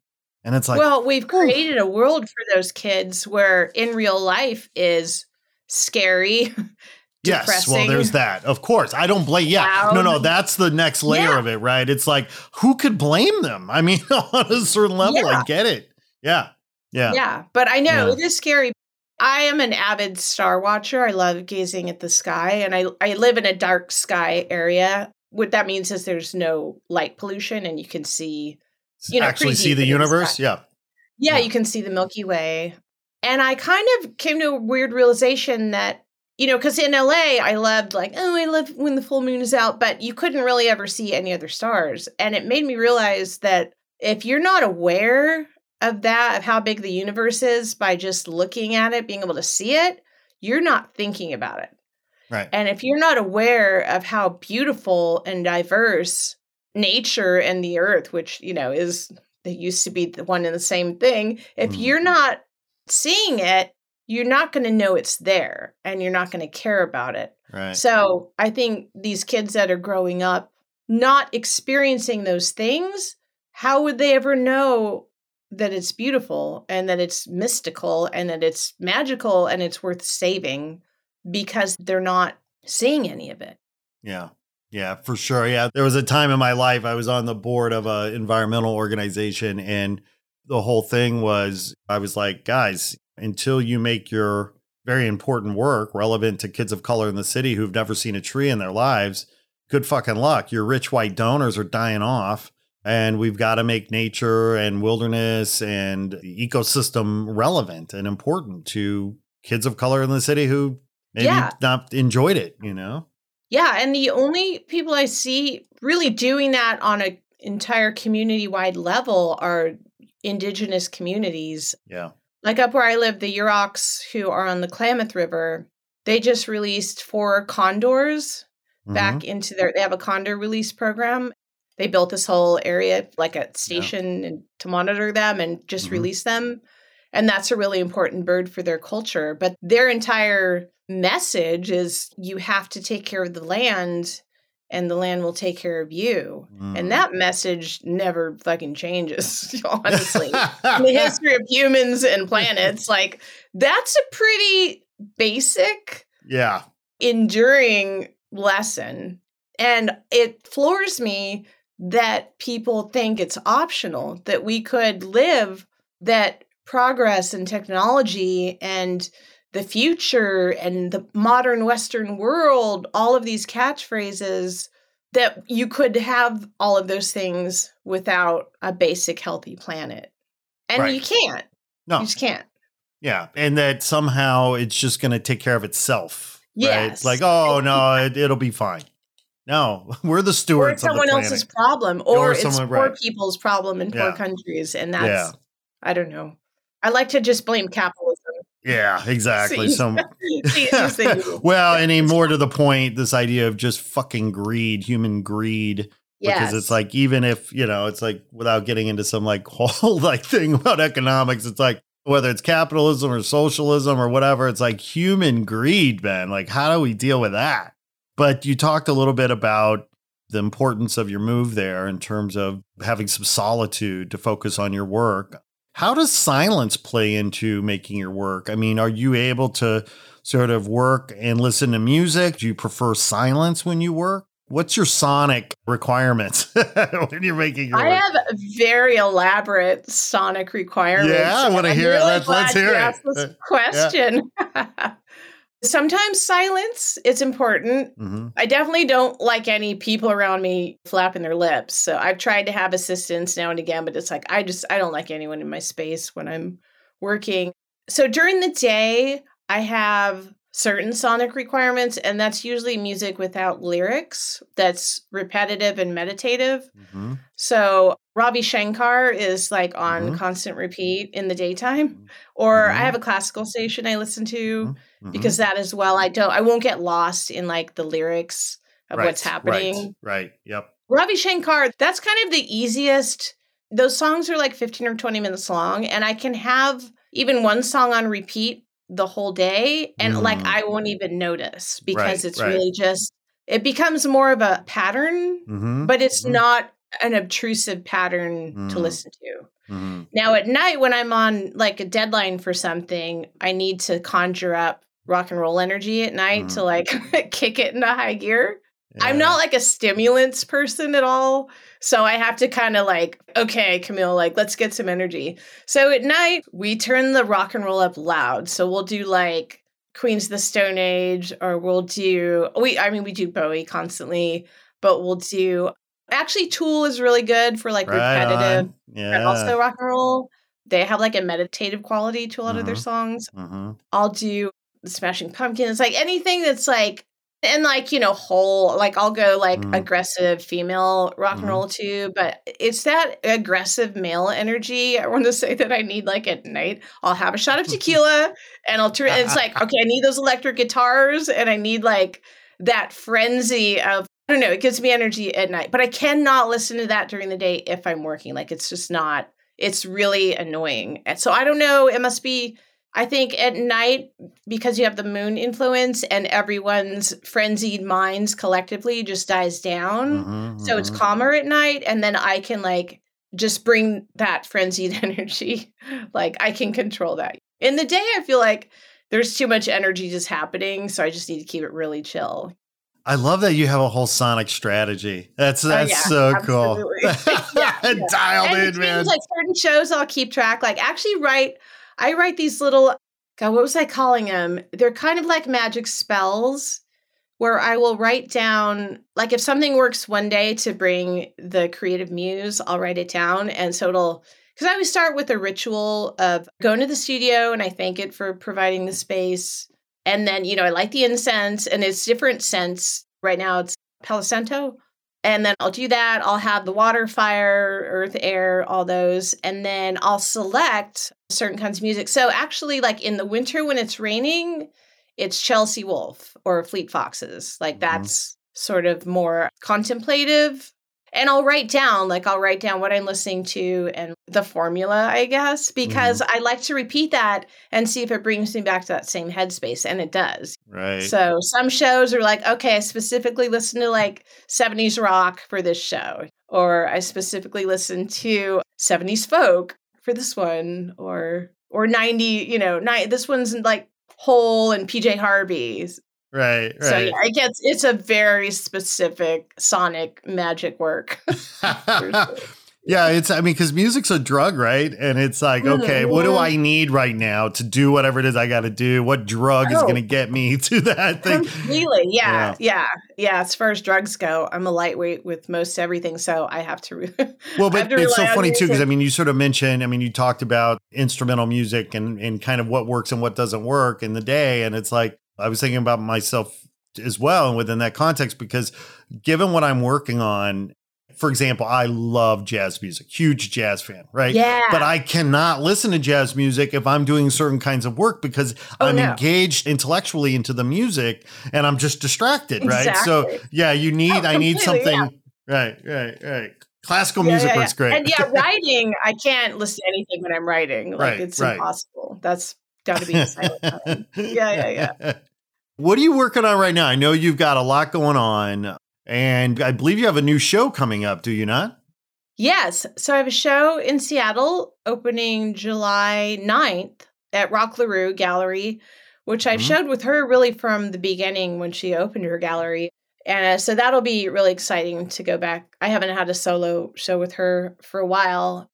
Speaker 1: And it's like,
Speaker 2: well, we've created a world for those kids where in real life is scary,
Speaker 1: Yes,
Speaker 2: depressing.
Speaker 1: well, there's that. Of course, I don't blame. Yeah, no, no, that's the next layer
Speaker 2: Yeah.
Speaker 1: of it, right? It's like who could blame them? I mean, on a certain level, I get it. Yeah, yeah,
Speaker 2: Yeah, but I know
Speaker 1: Yeah.
Speaker 2: it is scary. I am an avid star watcher. I love gazing at the sky, and I I live in a dark sky area. What that means is there's no light pollution, and you can see. You know,
Speaker 1: Actually, see the universe. Yeah,
Speaker 2: Yeah,
Speaker 1: Yeah.
Speaker 2: you can see the Milky Way. And I kind of came to a weird realization that, you know, because in LA, I loved like, oh, I love when the full moon is out, but you couldn't really ever see any other stars. And it made me realize that if you're not aware of that, of how big the universe is by just looking at it, being able to see it, you're not thinking about it.
Speaker 1: right.
Speaker 2: And if you're not aware of how beautiful and diverse nature and the earth, which, you know, is they used to be the one and the same thing, if
Speaker 1: Mhm.
Speaker 2: you're not seeing it, you're not going to know it's there and you're not going to care about it.
Speaker 1: Right.
Speaker 2: So I think these kids that are growing up not experiencing those things, how would they ever know that it's beautiful and that it's mystical and that it's magical and it's worth saving because they're not seeing any of it?
Speaker 1: Yeah. Yeah, for sure. Yeah. There was a time in my life I was on the board of an environmental organization and the whole thing was I was like, guys, until you make your very important work relevant to kids of color in the city who've never seen a tree in their lives, good fucking luck. Your rich white donors are dying off. And we've got to make nature and wilderness and the ecosystem relevant and important to kids of color in the city who maybe
Speaker 2: Yeah.
Speaker 1: not enjoyed it, you know?
Speaker 2: Yeah, and the only people I see really doing that on an entire community wide level are indigenous communities.
Speaker 1: Yeah.
Speaker 2: Like up where I live, the Yuroks who are on the Klamath River, they just released four condors
Speaker 1: Mhm.
Speaker 2: back into their they have a condor release program. They built this whole area like a station and to monitor them and just
Speaker 1: Mhm.
Speaker 2: release them. And that's a really important bird for their culture. But their entire message is you have to take care of the land and the land will take care of you.
Speaker 1: Mm.
Speaker 2: And that message never fucking changes, honestly. In the history of humans and planets, like that's a pretty basic
Speaker 1: yeah.
Speaker 2: enduring lesson. And it floors me that people think it's optional, that we could live that progress and technology and the future and the modern Western world, all of these catchphrases, that you could have all of those things without a basic healthy planet. And
Speaker 1: Right.
Speaker 2: you can't.
Speaker 1: No.
Speaker 2: You just can't.
Speaker 1: Yeah. And that somehow it's just going to take care of itself.
Speaker 2: Yes.
Speaker 1: It's like, oh, no, it, it'll be fine. No, we're the
Speaker 2: or
Speaker 1: stewards
Speaker 2: it's
Speaker 1: of the
Speaker 2: someone else's problem,
Speaker 1: Or
Speaker 2: or, it's
Speaker 1: someone-
Speaker 2: poor
Speaker 1: right.
Speaker 2: people's problem in poor
Speaker 1: Yeah.
Speaker 2: countries, and that's
Speaker 1: Yeah.
Speaker 2: I don't know. I like to just blame capitalism.
Speaker 1: Yeah, exactly.
Speaker 2: See,
Speaker 1: Some
Speaker 2: see, you say you.
Speaker 1: well, and even more to the point, this idea of just fucking greed, human greed.
Speaker 2: yes.
Speaker 1: Because it's like, even if, you know, it's like without getting into some like whole like thing about economics, it's like whether it's capitalism or socialism or whatever, it's like human greed, man. Like, how do we deal with that? But you talked a little bit about the importance of your move there in terms of having some solitude to focus on your work. How does silence play into making your work? I mean, are you able to sort of work and listen to music? Do you prefer silence when you work? What's your sonic requirements when you're making your
Speaker 2: I
Speaker 1: work?
Speaker 2: have very elaborate sonic requirements.
Speaker 1: Yeah, I wanna
Speaker 2: I'm
Speaker 1: hear it. Let's- let's hear it.
Speaker 2: This question. Sometimes silence, it's important.
Speaker 1: Mhm.
Speaker 2: I definitely don't like any people around me flapping their lips. So I've tried to have assistants now and again, but it's like I just I don't like anyone in my space when I'm working. So during the day, I have certain sonic requirements and that's usually music without lyrics that's repetitive and meditative.
Speaker 1: Mhm.
Speaker 2: So Ravi Shankar is like on
Speaker 1: Mhm.
Speaker 2: constant repeat in the daytime or I
Speaker 1: Mhm.
Speaker 2: have a classical station I listen to
Speaker 1: Mhm.
Speaker 2: because that as well i don't i won't get lost in like the lyrics of
Speaker 1: Right,
Speaker 2: what's happening
Speaker 1: Right, right. Yep.
Speaker 2: ravi shankar that's kind of the easiest those songs are like 15 or 20 minutes long and i can have even one song on repeat the whole day and like
Speaker 1: Mm.
Speaker 2: i won't even notice because
Speaker 1: Right,
Speaker 2: it's
Speaker 1: right.
Speaker 2: really just it becomes more of a pattern
Speaker 1: Mhm.
Speaker 2: but it's
Speaker 1: Mhm.
Speaker 2: not an obtrusive pattern to
Speaker 1: Mm.
Speaker 2: listen to
Speaker 1: Mhm.
Speaker 2: now at night when I'm on like a deadline for something, I need to conjure up rock and roll energy at night to like kick it into high gear. I'm not like a stimulants person at all. So I have to kind of like, okay, Camille, like, let's get some energy. So at night, we turn the rock and roll up loud. So we'll do like Queens of the Stone Age, or we'll do, we, I mean, we do Bowie constantly, but we'll do, actually, Tool is really good for like
Speaker 1: Right
Speaker 2: repetitive.
Speaker 1: Yeah.
Speaker 2: but also rock and roll. They have like a meditative quality to a lot of their
Speaker 1: Mhm.
Speaker 2: songs.
Speaker 1: Mhm.
Speaker 2: I'll do the Smashing Pumpkins, like anything that's like, and like you know, whole like I'll go like
Speaker 1: Mhm.
Speaker 2: aggressive female rock
Speaker 1: Mhm.
Speaker 2: and roll too, but it's that aggressive male energy. I want to say that I need like at night. I'll have a shot of tequila, and I'll turn. It's like okay, I need those electric guitars, and I need like that frenzy of. I don't know. It gives me energy at night, but I cannot listen to that during the day if I'm working. Like it's just not. It's really annoying. And so I don't know. It must be I think at night, because you have the moon influence and everyone's frenzied minds collectively just dies down.
Speaker 1: Mhm,
Speaker 2: So it's
Speaker 1: mhm.
Speaker 2: calmer at night. And then I can like just bring that frenzied energy. like I can control that. In the day, I feel like there's too much energy just happening. So I just need to keep it really chill.
Speaker 1: I love that you have a whole sonic strategy. That's that's
Speaker 2: Oh, yeah,
Speaker 1: so
Speaker 2: absolutely.
Speaker 1: cool.
Speaker 2: Yeah, yeah.
Speaker 1: Dialed
Speaker 2: and
Speaker 1: in, man.
Speaker 2: like certain shows I'll keep track. Like actually write, I write these little. God, what was I calling them? They're kind of like magic spells, where I will write down like if something works one day to bring the creative muse, I'll write it down, and so it'll. Because I always start with a ritual of going to the studio and I thank it for providing the space. And then, you know, I light the incense and it's different scents. Right now it's Palo Santo. And then I'll do that. I'll have the water, fire, earth, air, all those. And then I'll select certain kinds of music. So actually, like in the winter when it's raining, it's Chelsea Wolfe or Fleet Foxes. Like
Speaker 1: Mhm.
Speaker 2: that's sort of more contemplative. And I'll write down, like, I'll write down what I'm listening to and the formula, I guess, because mm-hmm. I like to repeat that and see if it brings me back to that same headspace. And it does.
Speaker 1: right.
Speaker 2: So some shows are like, okay, I specifically listen to like 70s rock for this show, or I specifically listen to 70s folk for this one, or or 90, you know, ni- this one's like Hole and PJ Harvey's.
Speaker 1: Right. Right.
Speaker 2: So yeah, it gets it's a very specific sonic magic work.
Speaker 1: yeah, it's I mean because music's a drug, right? And it's like, okay, mm-hmm, what do. I need right now to do whatever it is I got to do? What drug is
Speaker 2: Oh.
Speaker 1: going to get me to that thing?
Speaker 2: Completely, yeah, yeah, yeah, As far as drugs go, I'm a lightweight with most everything, so I have to. Re-
Speaker 1: Well, but
Speaker 2: to
Speaker 1: it's so funny too because I mean, you sort of mentioned. I mean, you talked about instrumental music and and kind of what works and what doesn't work in the day, and it's like I was thinking about myself as well, and within that context, because given what I'm working on, for example, I love jazz music, huge jazz fan, right?
Speaker 2: Yeah,
Speaker 1: But I cannot listen to jazz music if I'm doing certain kinds of work because
Speaker 2: Oh,
Speaker 1: I'm
Speaker 2: no.
Speaker 1: engaged intellectually into the music and I'm just distracted, right? So yeah, you need
Speaker 2: Oh,
Speaker 1: I need something right, right, right. Classical
Speaker 2: Yeah,
Speaker 1: music
Speaker 2: yeah,
Speaker 1: works great.
Speaker 2: And yeah, writing, I can't listen to anything when I'm writing. Like
Speaker 1: Right,
Speaker 2: it's
Speaker 1: right.
Speaker 2: impossible. That's got to be a silent time. Yeah, yeah,
Speaker 1: yeah. What are you working on right now? I know you've got a lot going on, and I believe you have a new show coming up, do you not?
Speaker 2: Yes. So I have a show in Seattle opening July 9th at Roq La Rue Gallery, which I've
Speaker 1: Mhm.
Speaker 2: showed with her really from the beginning when she opened her gallery. And so that'll be really exciting to go back. I haven't had a solo show with her for a while.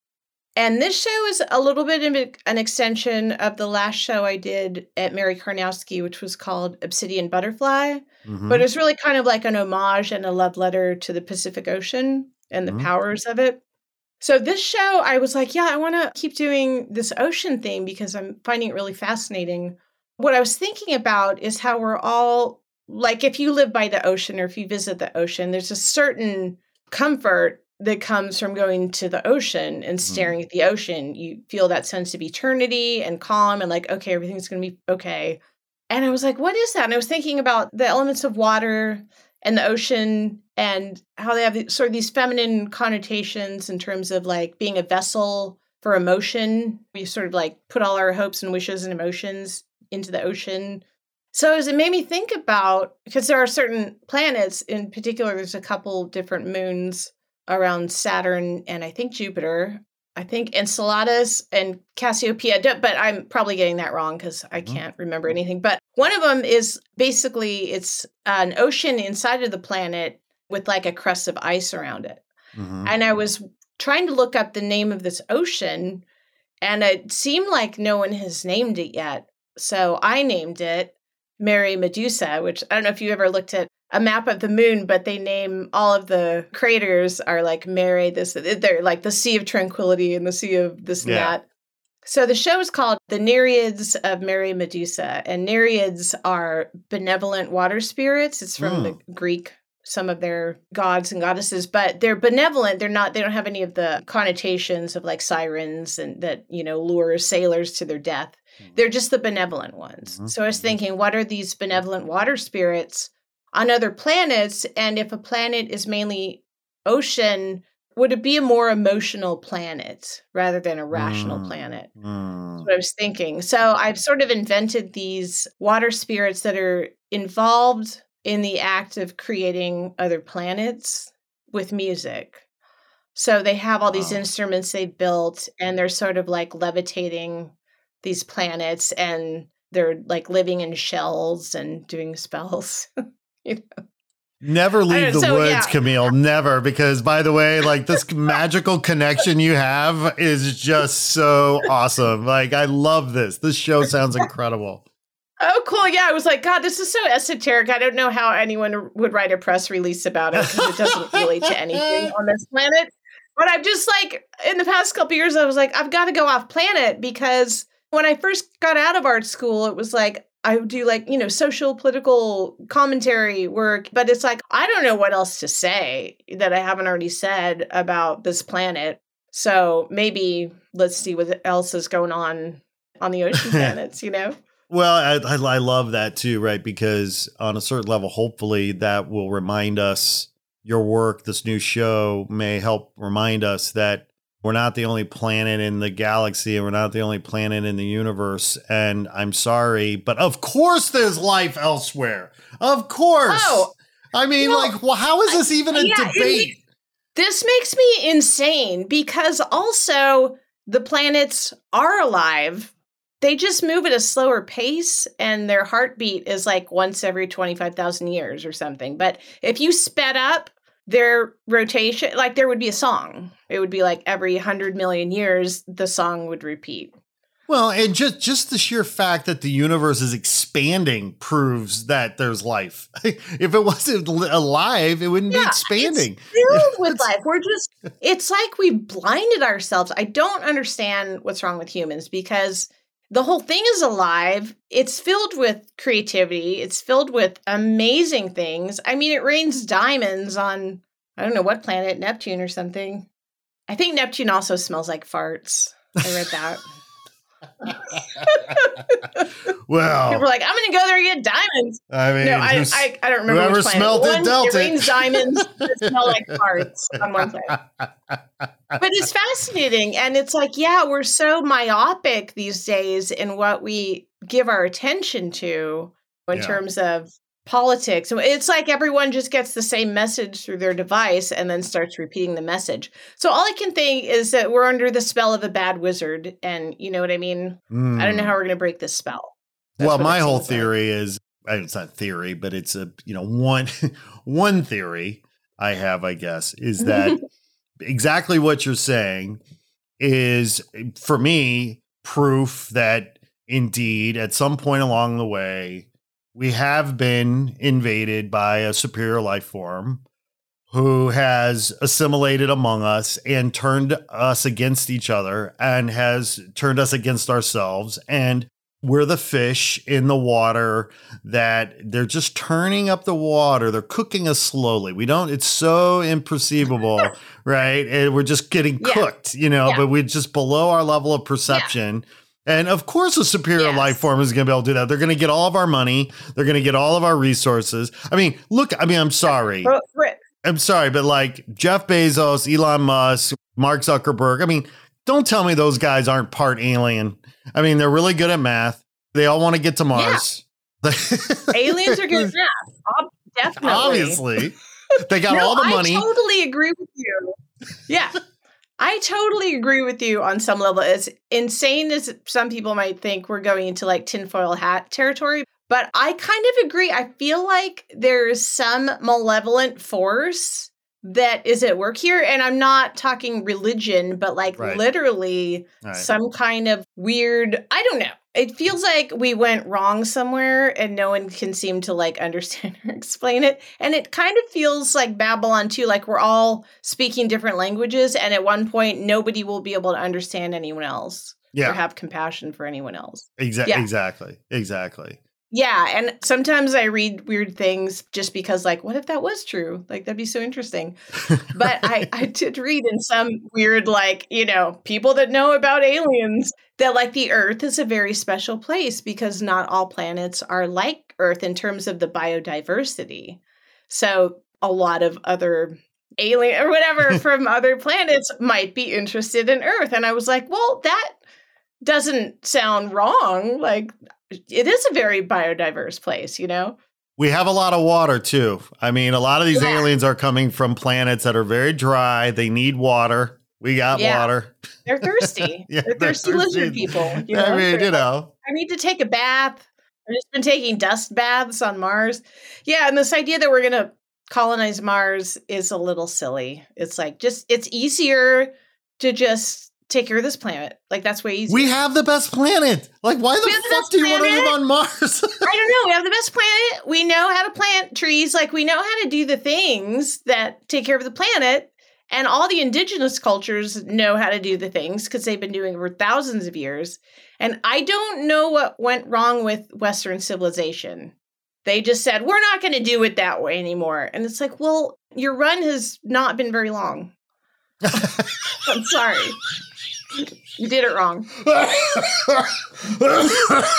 Speaker 2: And this show is a little bit of an extension of the last show I did at Merry Karnowsky, which was called Obsidian Butterfly.
Speaker 1: Mhm.
Speaker 2: But it's really kind of like an homage and a love letter to the Pacific Ocean and the
Speaker 1: Mhm.
Speaker 2: powers of it. So this show, I was like, yeah, I want to keep doing this ocean thing because I'm finding it really fascinating. What I was thinking about is how we're all like, if you live by the ocean or if you visit the ocean, there's a certain comfort that comes from going to the ocean and mm-hmm. staring at the ocean. You feel that sense of eternity and calm and like, okay, everything's going to be okay. And I was like, what is that? And I was thinking about the elements of water and the ocean and how they have sort of these feminine connotations in terms of like being a vessel for emotion. We sort of like put all our hopes and wishes and emotions into the ocean. So as it made me think about because there are certain planets in particular, there's a couple different moons around Saturn and I think Jupiter. I think Enceladus and Cassiopeia, but I'm probably getting that wrong because I
Speaker 1: Mhm.
Speaker 2: can't remember anything. But one of them is basically it's an ocean inside of the planet with like a crust of ice around it.
Speaker 1: Mhm.
Speaker 2: And I was trying to look up the name of this ocean, and it seemed like no one has named it yet. So I named it Mare Medusa, which I don't know if you ever looked at a map of the moon, but they name all of the craters are like Mary, this, they're like the Sea of Tranquility and the Sea of this and
Speaker 1: Yeah.
Speaker 2: that. So the show is called The Nereids of Mare Medusa, and Nereids are benevolent water spirits. It's from the hmm. Greek, some of their gods and goddesses, but they're benevolent. They're not. They don't have any of the connotations of like sirens and that you know lure sailors to their death. Hmm. They're just the benevolent ones.
Speaker 1: Mhm.
Speaker 2: So I was mm-hmm. thinking, what are these benevolent water spirits on other planets? And if a planet is mainly ocean, would it be a more emotional planet rather than a rational
Speaker 1: Mm.
Speaker 2: planet?
Speaker 1: Mm.
Speaker 2: That's what I was thinking. So I've sort of invented these water spirits that are involved in the act of creating other planets with music. So they have all these
Speaker 1: Wow.
Speaker 2: instruments they built and they're sort of like levitating these planets and they're like living in shells and doing spells.
Speaker 1: Never leave the
Speaker 2: so,
Speaker 1: woods,
Speaker 2: yeah.
Speaker 1: Camille. Never. Because, by the way, like this magical connection you have is just so awesome. Like, I love this. This show sounds incredible.
Speaker 2: Oh, cool. Yeah. I was like, God, this is so esoteric. I don't know how anyone would write a press release about it because it doesn't relate to anything on this planet. But I'm just like, in the past couple years, I was like, I've got to go off planet because when I first got out of art school, it was like, I would do like, you know, social political commentary work, but it's like, I don't know what else to say that I haven't already said about this planet. So maybe let's see what else is going on on the ocean planets, you know?
Speaker 1: Well, I, I, I love that too, right? Because on a certain level, hopefully that will remind us your work, this new show may help remind us that we're not the only planet in the galaxy and we're not the only planet in the universe. And I'm sorry, but of course there's life elsewhere. Of course.
Speaker 2: Oh,
Speaker 1: I mean,
Speaker 2: well,
Speaker 1: like, well, how is this even a
Speaker 2: yeah, it
Speaker 1: debate?
Speaker 2: This makes me insane because also the planets are alive. They just move at a slower pace and their heartbeat is like once every 25,000 years or something. But if you sped up their rotation, like there would be a song. It would be like every 100 million years, the song would repeat.
Speaker 1: Well, and just just the sheer fact that the universe is expanding proves that there's life. if it wasn't alive, it wouldn't be expanding.
Speaker 2: filled with life. We're just, it's like we blinded ourselves. I don't understand what's wrong with humans because the whole thing is alive. It's filled with creativity, it's filled with amazing things. I mean, it rains diamonds on, I don't know what planet, Neptune or something. I think Neptune also smells like farts. I read that.
Speaker 1: Well, people
Speaker 2: were like, I'm going to go there and get diamonds.
Speaker 1: I mean,
Speaker 2: No, I, I, I don't remember
Speaker 1: whoever
Speaker 2: which planet.
Speaker 1: smelt it
Speaker 2: One,
Speaker 1: dealt it.
Speaker 2: rains diamonds that smell like farts on one planet. But it's fascinating. And it's like, yeah, we're so myopic these days in what we give our attention to in
Speaker 1: Yeah.
Speaker 2: terms of politics. So It's like everyone just gets the same message through their device and then starts repeating the message. So all I can think is that we're under the spell of a bad wizard. And you know what I mean? I don't know
Speaker 1: Hmm.
Speaker 2: how we're going to break this spell. That's
Speaker 1: well, my whole
Speaker 2: like.
Speaker 1: theory is I mean, it's not theory, but it's a you know one one theory I have, I guess, is that exactly what you're saying is for me proof that indeed at some point along the way we have been invaded by a superior life form who has assimilated among us and turned us against each other and has turned us against ourselves and we're the fish in the water that they're just turning up the water. They're cooking us slowly. We don't, it's so imperceivable, right? And we're just getting
Speaker 2: Yeah.
Speaker 1: cooked, you know,
Speaker 2: Yeah.
Speaker 1: but we're just below our level of perception. And of course, a superior
Speaker 2: Yes.
Speaker 1: life form is going to be able to do that. They're going to get all of our money. They're going to get all of our resources. I mean, look, I mean, I'm sorry. I'm sorry, but like Jeff Bezos, Elon Musk, Mark Zuckerberg, I mean, don't tell me those guys aren't part alien. I mean, they're really good at math. They all want to get to Mars.
Speaker 2: Aliens are good enough. Ob- Definitely.
Speaker 1: Obviously. They got
Speaker 2: No,
Speaker 1: all the money.
Speaker 2: I totally agree with you. Yeah. I totally agree with you on some level. As insane as some people might think, we're going into like tinfoil hat territory. But I kind of agree. I feel like there's some malevolent force that is at work here. And I'm not talking religion, but like
Speaker 1: Right.
Speaker 2: literally
Speaker 1: Right.
Speaker 2: some kind of weird, I don't know. It feels like we went wrong somewhere and no one can seem to like understand or explain it. And it kind of feels like Babylon too, like we're all speaking different languages. And at one point, nobody will be able to understand anyone else
Speaker 1: yeah.
Speaker 2: or have compassion for anyone else.
Speaker 1: exa-
Speaker 2: yeah.
Speaker 1: exactly. Exactly.
Speaker 2: Yeah, and sometimes I read weird things just because, like, what if that was true? Like, that'd be so interesting. But I, I did read in some weird, like, you know, people that know about aliens that, like, the Earth is a very special place because not all planets are like Earth in terms of the biodiversity. So a lot of other alien or whatever from other planets might be interested in Earth. And I was like, well, that doesn't sound wrong. Like, it is a very biodiverse place, you know?
Speaker 1: We have a lot of water too. I mean, a lot of these
Speaker 2: Yeah.
Speaker 1: aliens are coming from planets that are very dry. They need water. We got
Speaker 2: Yeah.
Speaker 1: water.
Speaker 2: They're thirsty.
Speaker 1: Yeah,
Speaker 2: they're
Speaker 1: they're
Speaker 2: thirsty
Speaker 1: thirsty.
Speaker 2: lizard people. You
Speaker 1: I mean,
Speaker 2: They're
Speaker 1: you know.
Speaker 2: I need to take a bath. I've just been taking dust baths on Mars. Yeah, and this idea that we're going to colonize Mars is a little silly. It's like just it's easier to just take care of this planet. Like that's way easier.
Speaker 1: We have the best planet. Like, why the
Speaker 2: the
Speaker 1: fuck do you want to live on Mars?
Speaker 2: I don't know. We have the best planet. We know how to plant trees. Like we know how to do the things that take care of the planet. And all the indigenous cultures know how to do the things because they've been doing it for thousands of years. And I don't know what went wrong with Western civilization. They just said, we're not going to do it that way anymore. And it's like, well, your run has not been very long. I'm sorry. You did it wrong.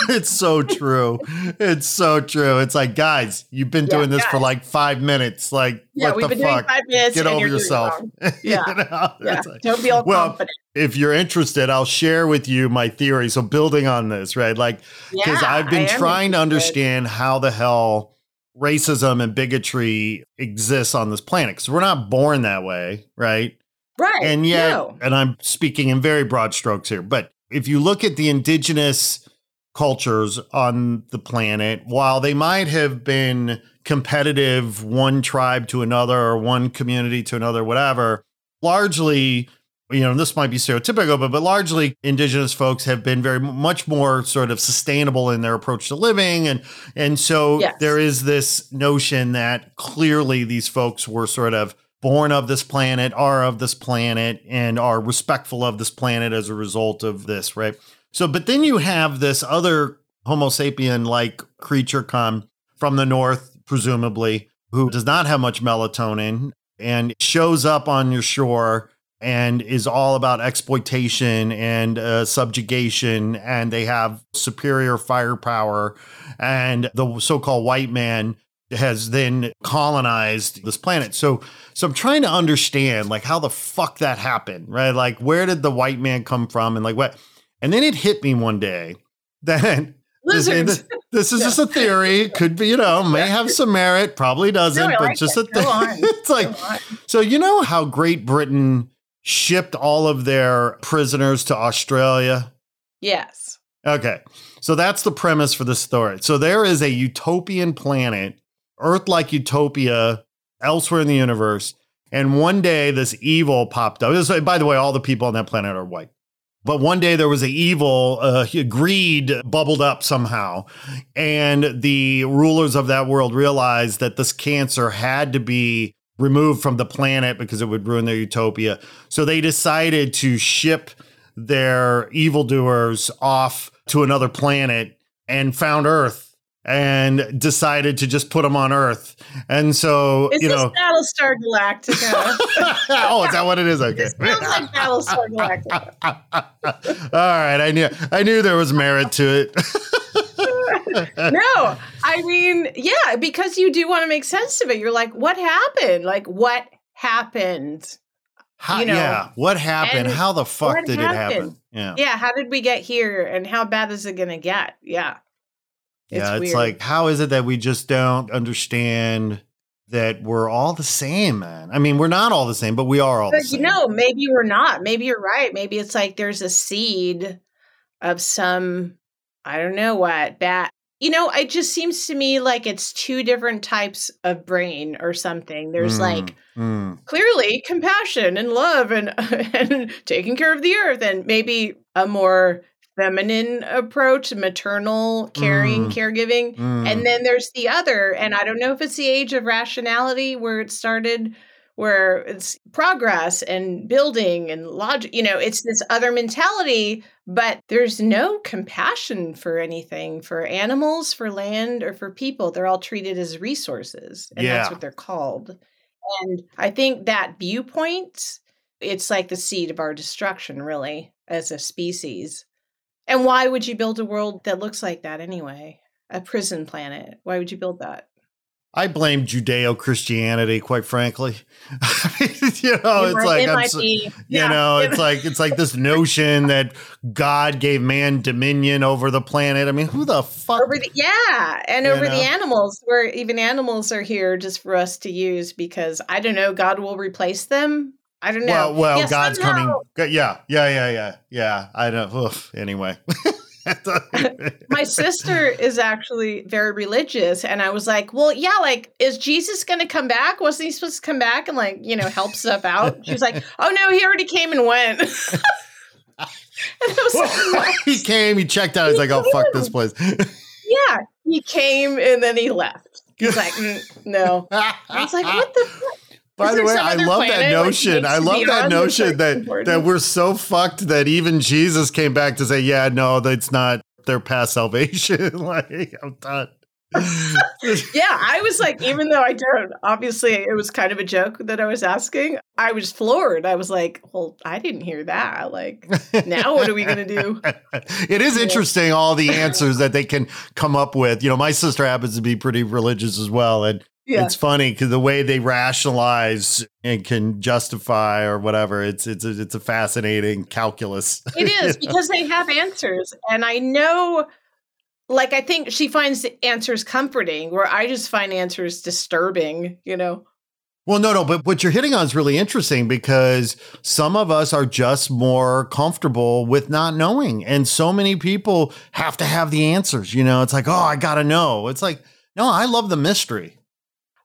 Speaker 1: it's so true. It's so true. It's like, guys, you've been
Speaker 2: Yeah,
Speaker 1: doing this for like five minutes. Like,
Speaker 2: Yeah,
Speaker 1: what
Speaker 2: we've
Speaker 1: the
Speaker 2: been doing
Speaker 1: fuck?
Speaker 2: five minutes.
Speaker 1: Get over
Speaker 2: you're doing it
Speaker 1: yourself.
Speaker 2: wrong.
Speaker 1: You
Speaker 2: Yeah.
Speaker 1: know?
Speaker 2: Yeah.
Speaker 1: Like-
Speaker 2: Don't be all
Speaker 1: Well,
Speaker 2: confident.
Speaker 1: if you're interested, I'll share with you my theory. So, building on this, right? Like, because
Speaker 2: Yeah,
Speaker 1: I've been trying to understand how the hell racism and bigotry exists on this planet. Because we're not born that way, right?
Speaker 2: Right.
Speaker 1: and yet,
Speaker 2: no.
Speaker 1: and I'm speaking in very broad strokes here, but if you look at the indigenous cultures on the planet, while they might have been competitive one tribe to another or one community to another, whatever, largely, you know, this might be stereotypical, but, but largely indigenous folks have been very much more sort of sustainable in their approach to living. And, and so
Speaker 2: Yes.
Speaker 1: there is this notion that clearly these folks were sort of born of this planet, are of this planet, and are respectful of this planet as a result of this, right? So, but then you have this other Homo sapien like creature come from the north, presumably, who does not have much melatonin and shows up on your shore and is all about exploitation and uh, subjugation. And they have superior firepower. And the so called white man has then colonized this planet. So, so I'm trying to understand like how the fuck that happened, right? Like, where did the white man come from, and like what? And then it hit me one day that this,
Speaker 2: Lizards.
Speaker 1: this is just a theory. Could be, you know, may have some merit, probably doesn't,
Speaker 2: No,
Speaker 1: but
Speaker 2: like
Speaker 1: just
Speaker 2: it.
Speaker 1: a thing. it's like, so you know how Great Britain shipped all of their prisoners to Australia?
Speaker 2: Yes.
Speaker 1: Okay. So that's the premise for the story. So there is a utopian planet, Earth like utopia elsewhere in the universe. And one day this evil popped up. This- by the way, all the people on that planet are white. But one day there was an evil, uh, greed bubbled up somehow. And the rulers of that world realized that this cancer had to be removed from the planet because it would ruin their utopia. So they decided to ship their evildoers off to another planet and found Earth and decided to just put them on Earth. And so,
Speaker 2: Is
Speaker 1: you know,
Speaker 2: Battlestar Galactica?
Speaker 1: oh, is that what it is? Okay.
Speaker 2: It sounds like Battlestar Galactica.
Speaker 1: All right, I knew I knew there was merit to it.
Speaker 2: no, I mean, yeah, because you do want to make sense of it. You're like, what happened? Like, what happened?
Speaker 1: How,
Speaker 2: You know,
Speaker 1: yeah, what happened? How the fuck did it happen? Yeah,
Speaker 2: Yeah, how did we get here and how bad is it going to get? Yeah.
Speaker 1: Yeah. It's like, how is it that we just don't understand that we're all the same, man. I mean, we're not all the same, but we are all
Speaker 2: but
Speaker 1: the same.
Speaker 2: you know, maybe we're not. Maybe you're right. Maybe it's like there's a seed of some, I don't know what, bad. You know, it just seems to me like it's two different types of brain or something. There's
Speaker 1: Mm,
Speaker 2: like
Speaker 1: mm.
Speaker 2: clearly compassion and love and and taking care of the earth and maybe a more feminine approach, maternal caring,
Speaker 1: Mm.
Speaker 2: caregiving.
Speaker 1: Mm.
Speaker 2: And then there's the other, and I don't know if it's the age of rationality where it started, where it's progress and building and logic. You know, it's this other mentality, but there's no compassion for anything for animals, for land, or for people. They're all treated as resources, and
Speaker 1: Yeah.
Speaker 2: that's what they're called. And I think that viewpoint, it's like the seed of our destruction, really, as a species. And why would you build a world that looks like that anyway? A prison planet. Why would you build that?
Speaker 1: I blame Judeo Christianity, quite frankly. you know,
Speaker 2: It
Speaker 1: it's like
Speaker 2: it
Speaker 1: so-
Speaker 2: be.
Speaker 1: you
Speaker 2: Yeah,
Speaker 1: know, it's like it's like this notion that God gave man dominion over the planet. I mean, who the fuck?
Speaker 2: the yeah, and
Speaker 1: You
Speaker 2: over
Speaker 1: know?
Speaker 2: the animals, where even animals are here just for us to use because I don't know, God will replace them. I don't know.
Speaker 1: well, well,
Speaker 2: Yeah,
Speaker 1: God's coming. Yeah, yeah, yeah, yeah, yeah. I don't. Oof, anyway.
Speaker 2: my sister is actually very religious and i was like well yeah like is jesus gonna come back wasn't he supposed to come back and like you know help stuff out she was like oh no he already came and went and like,
Speaker 1: he came, he checked out. He's like, "Oh fuck this place."
Speaker 2: yeah he came and then he left he's like "Mm, no i was like what the fuck?
Speaker 1: By
Speaker 2: Is
Speaker 1: the way, I love that notion. I love that notion that
Speaker 2: important?
Speaker 1: that we're so fucked that even Jesus came back to say, "Yeah, no, that's not their past salvation." like, I'm done.
Speaker 2: yeah i was like even though i don't obviously it was kind of a joke that i was asking i was floored i was like well i didn't hear that like now what are we gonna do
Speaker 1: it is
Speaker 2: Yeah.
Speaker 1: interesting all the answers that they can come up with. You know, my sister happens to be pretty religious as well, and
Speaker 2: yeah
Speaker 1: it's funny because the way they rationalize and can justify or whatever, it's it's a, it's a fascinating calculus.
Speaker 2: It is because they have answers. And I know, like, I think she finds the answers comforting, where I just find answers disturbing, you know?
Speaker 1: Well, no, no, but what you're hitting on is really interesting because some of us are just more comfortable with not knowing. And so many people have to have the answers. You know, it's like, oh, I got to know. It's like, no, I love the mystery.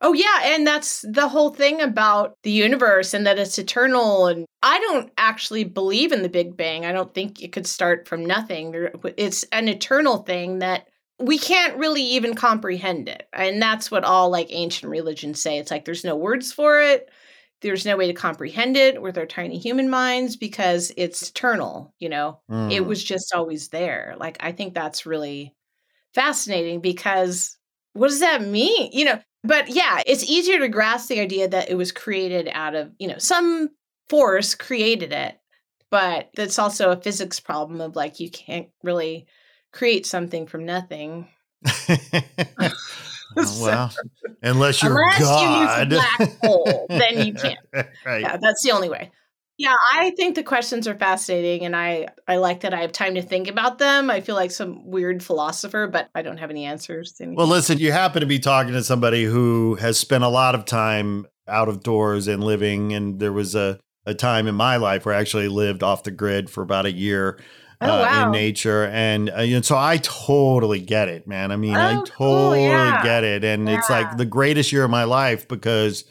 Speaker 2: Oh, yeah. And that's the whole thing about the universe and that it's eternal. And I don't actually believe in the Big Bang. I don't think it could start from nothing. It's an eternal thing that we can't really even comprehend it. And that's what all like ancient religions say. It's like there's no words for it. There's no way to comprehend it with our tiny human minds because it's eternal, you know.
Speaker 1: Mm.
Speaker 2: It was just always there. Like I think that's really fascinating because what does that mean? You know, but yeah, it's easier to grasp the idea that it was created out of, you know, some force created it. But it's also a physics problem of like you can't really create something from nothing.
Speaker 1: Oh, well, unless you're
Speaker 2: Unless
Speaker 1: God.
Speaker 2: you use a black hole, then you can't.
Speaker 1: right.
Speaker 2: Yeah, that's the only way. Yeah, I think the questions are fascinating and I I like that I have time to think about them. I feel like some weird philosopher, but I don't have any answers.
Speaker 1: Well, listen, you happen to be talking to somebody who has spent a lot of time out of doors and living. And there was a, a time in my life where I actually lived off the grid for about a year
Speaker 2: Oh,
Speaker 1: uh,
Speaker 2: wow.
Speaker 1: in nature. And, uh, you know, so I totally get it, man. I mean, I
Speaker 2: Oh,
Speaker 1: totally
Speaker 2: cool, yeah.
Speaker 1: get it. And it's like the greatest year of my life because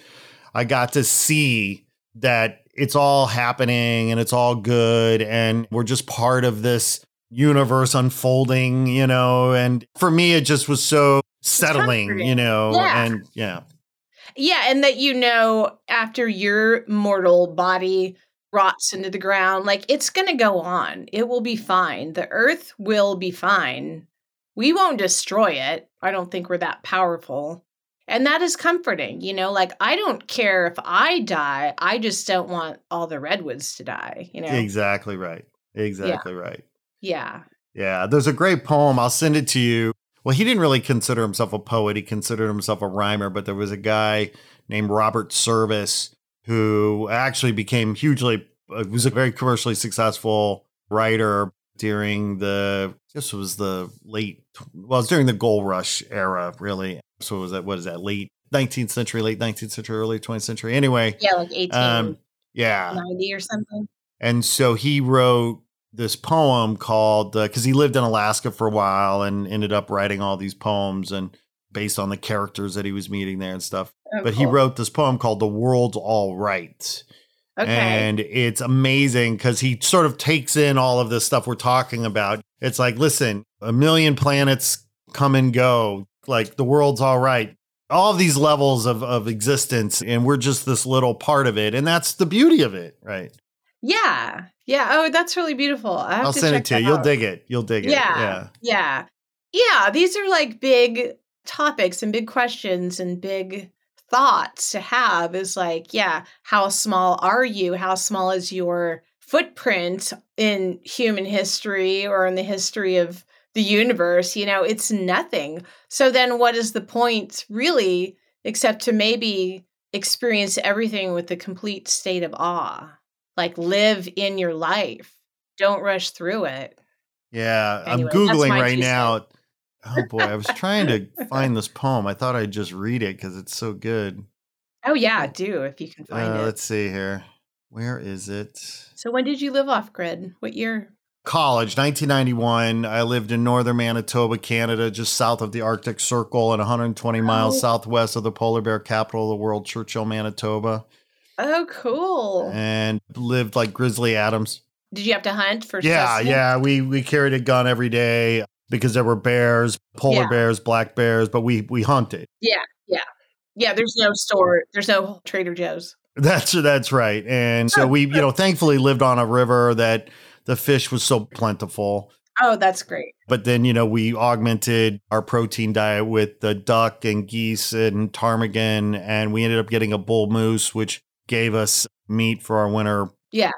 Speaker 1: I got to see that it's all happening and it's all good. And we're just part of this universe unfolding, you know. And for me, it just was so settling, you know.
Speaker 2: Yeah.
Speaker 1: And yeah.
Speaker 2: Yeah, and that you know after your mortal body rots into the ground, like it's going to go on. It will be fine. The earth will be fine. We won't destroy it. I don't think we're that powerful. And that is comforting, you know, like I don't care if I die. I just don't want all the redwoods to die, you know.
Speaker 1: Exactly right. Exactly right.
Speaker 2: Yeah.
Speaker 1: Yeah, there's a great poem. I'll send it to you. Well, he didn't really consider himself a poet. He considered himself a rhymer, but there was a guy named Robert Service who actually became hugely uh, was a very commercially successful writer during the this was the late well, it was during the gold rush era, really. So was that what is that late 19th century, late 19th century, early 20th century. Anyway,
Speaker 2: Yeah, like 18
Speaker 1: um, yeah.
Speaker 2: or something.
Speaker 1: And so he wrote this poem called because he lived in Alaska for a while and ended up writing all these poems and based on the characters that he was meeting there and stuff.
Speaker 2: Oh,
Speaker 1: but he wrote this poem called "The World's All Right,"
Speaker 2: Okay.
Speaker 1: and it's amazing because he sort of takes in all of this stuff we're talking about. It's like, listen, a million planets come and go. Like the world's all right. All of these levels of, of existence, and we're just this little part of it. And that's the beauty of it, right?
Speaker 2: yeah. Yeah. Oh, that's really beautiful. I have
Speaker 1: I'll
Speaker 2: to
Speaker 1: send
Speaker 2: check
Speaker 1: it to you.
Speaker 2: that
Speaker 1: You'll dig it. You'll dig it.
Speaker 2: Yeah. Yeah. Yeah. These are like big topics and big questions and big thoughts to have is like, yeah, how small are you? How small is your footprint in human history or in the history of the universe? You know, it's nothing. So then what is the point really, except to maybe experience everything with a complete state of awe? Like live in your life. Don't rush through it.
Speaker 1: Yeah.
Speaker 2: Anyway,
Speaker 1: I'm Googling right now. Oh boy, I was trying to find this poem. I thought I'd just read it because it's so good.
Speaker 2: Oh yeah, do if you can find
Speaker 1: Uh,
Speaker 2: it.
Speaker 1: let's see here. Where is it?
Speaker 2: So when did you live off grid? What year?
Speaker 1: College, 1991. I lived in northern Manitoba, Canada, just south of the Arctic Circle and 120 miles
Speaker 2: Oh.
Speaker 1: southwest of the polar bear capital of the world, Churchill, Manitoba,
Speaker 2: Oh, cool.
Speaker 1: and lived like Grizzly Adams.
Speaker 2: Did you have to hunt for?
Speaker 1: Yeah,
Speaker 2: sustenance?
Speaker 1: yeah. We we carried a gun every day because there were bears, polar
Speaker 2: Yeah.
Speaker 1: bears, black bears, but we we hunted.
Speaker 2: yeah. Yeah, yeah. There's no store. There's no Trader Joe's.
Speaker 1: That's that's right. And so we, you know, thankfully lived on a river that the fish was so plentiful.
Speaker 2: Oh, that's great.
Speaker 1: But then, you know, we augmented our protein diet with the duck and geese and ptarmigan, and we ended up getting a bull moose, which gave us meat for our winter.
Speaker 2: Yeah.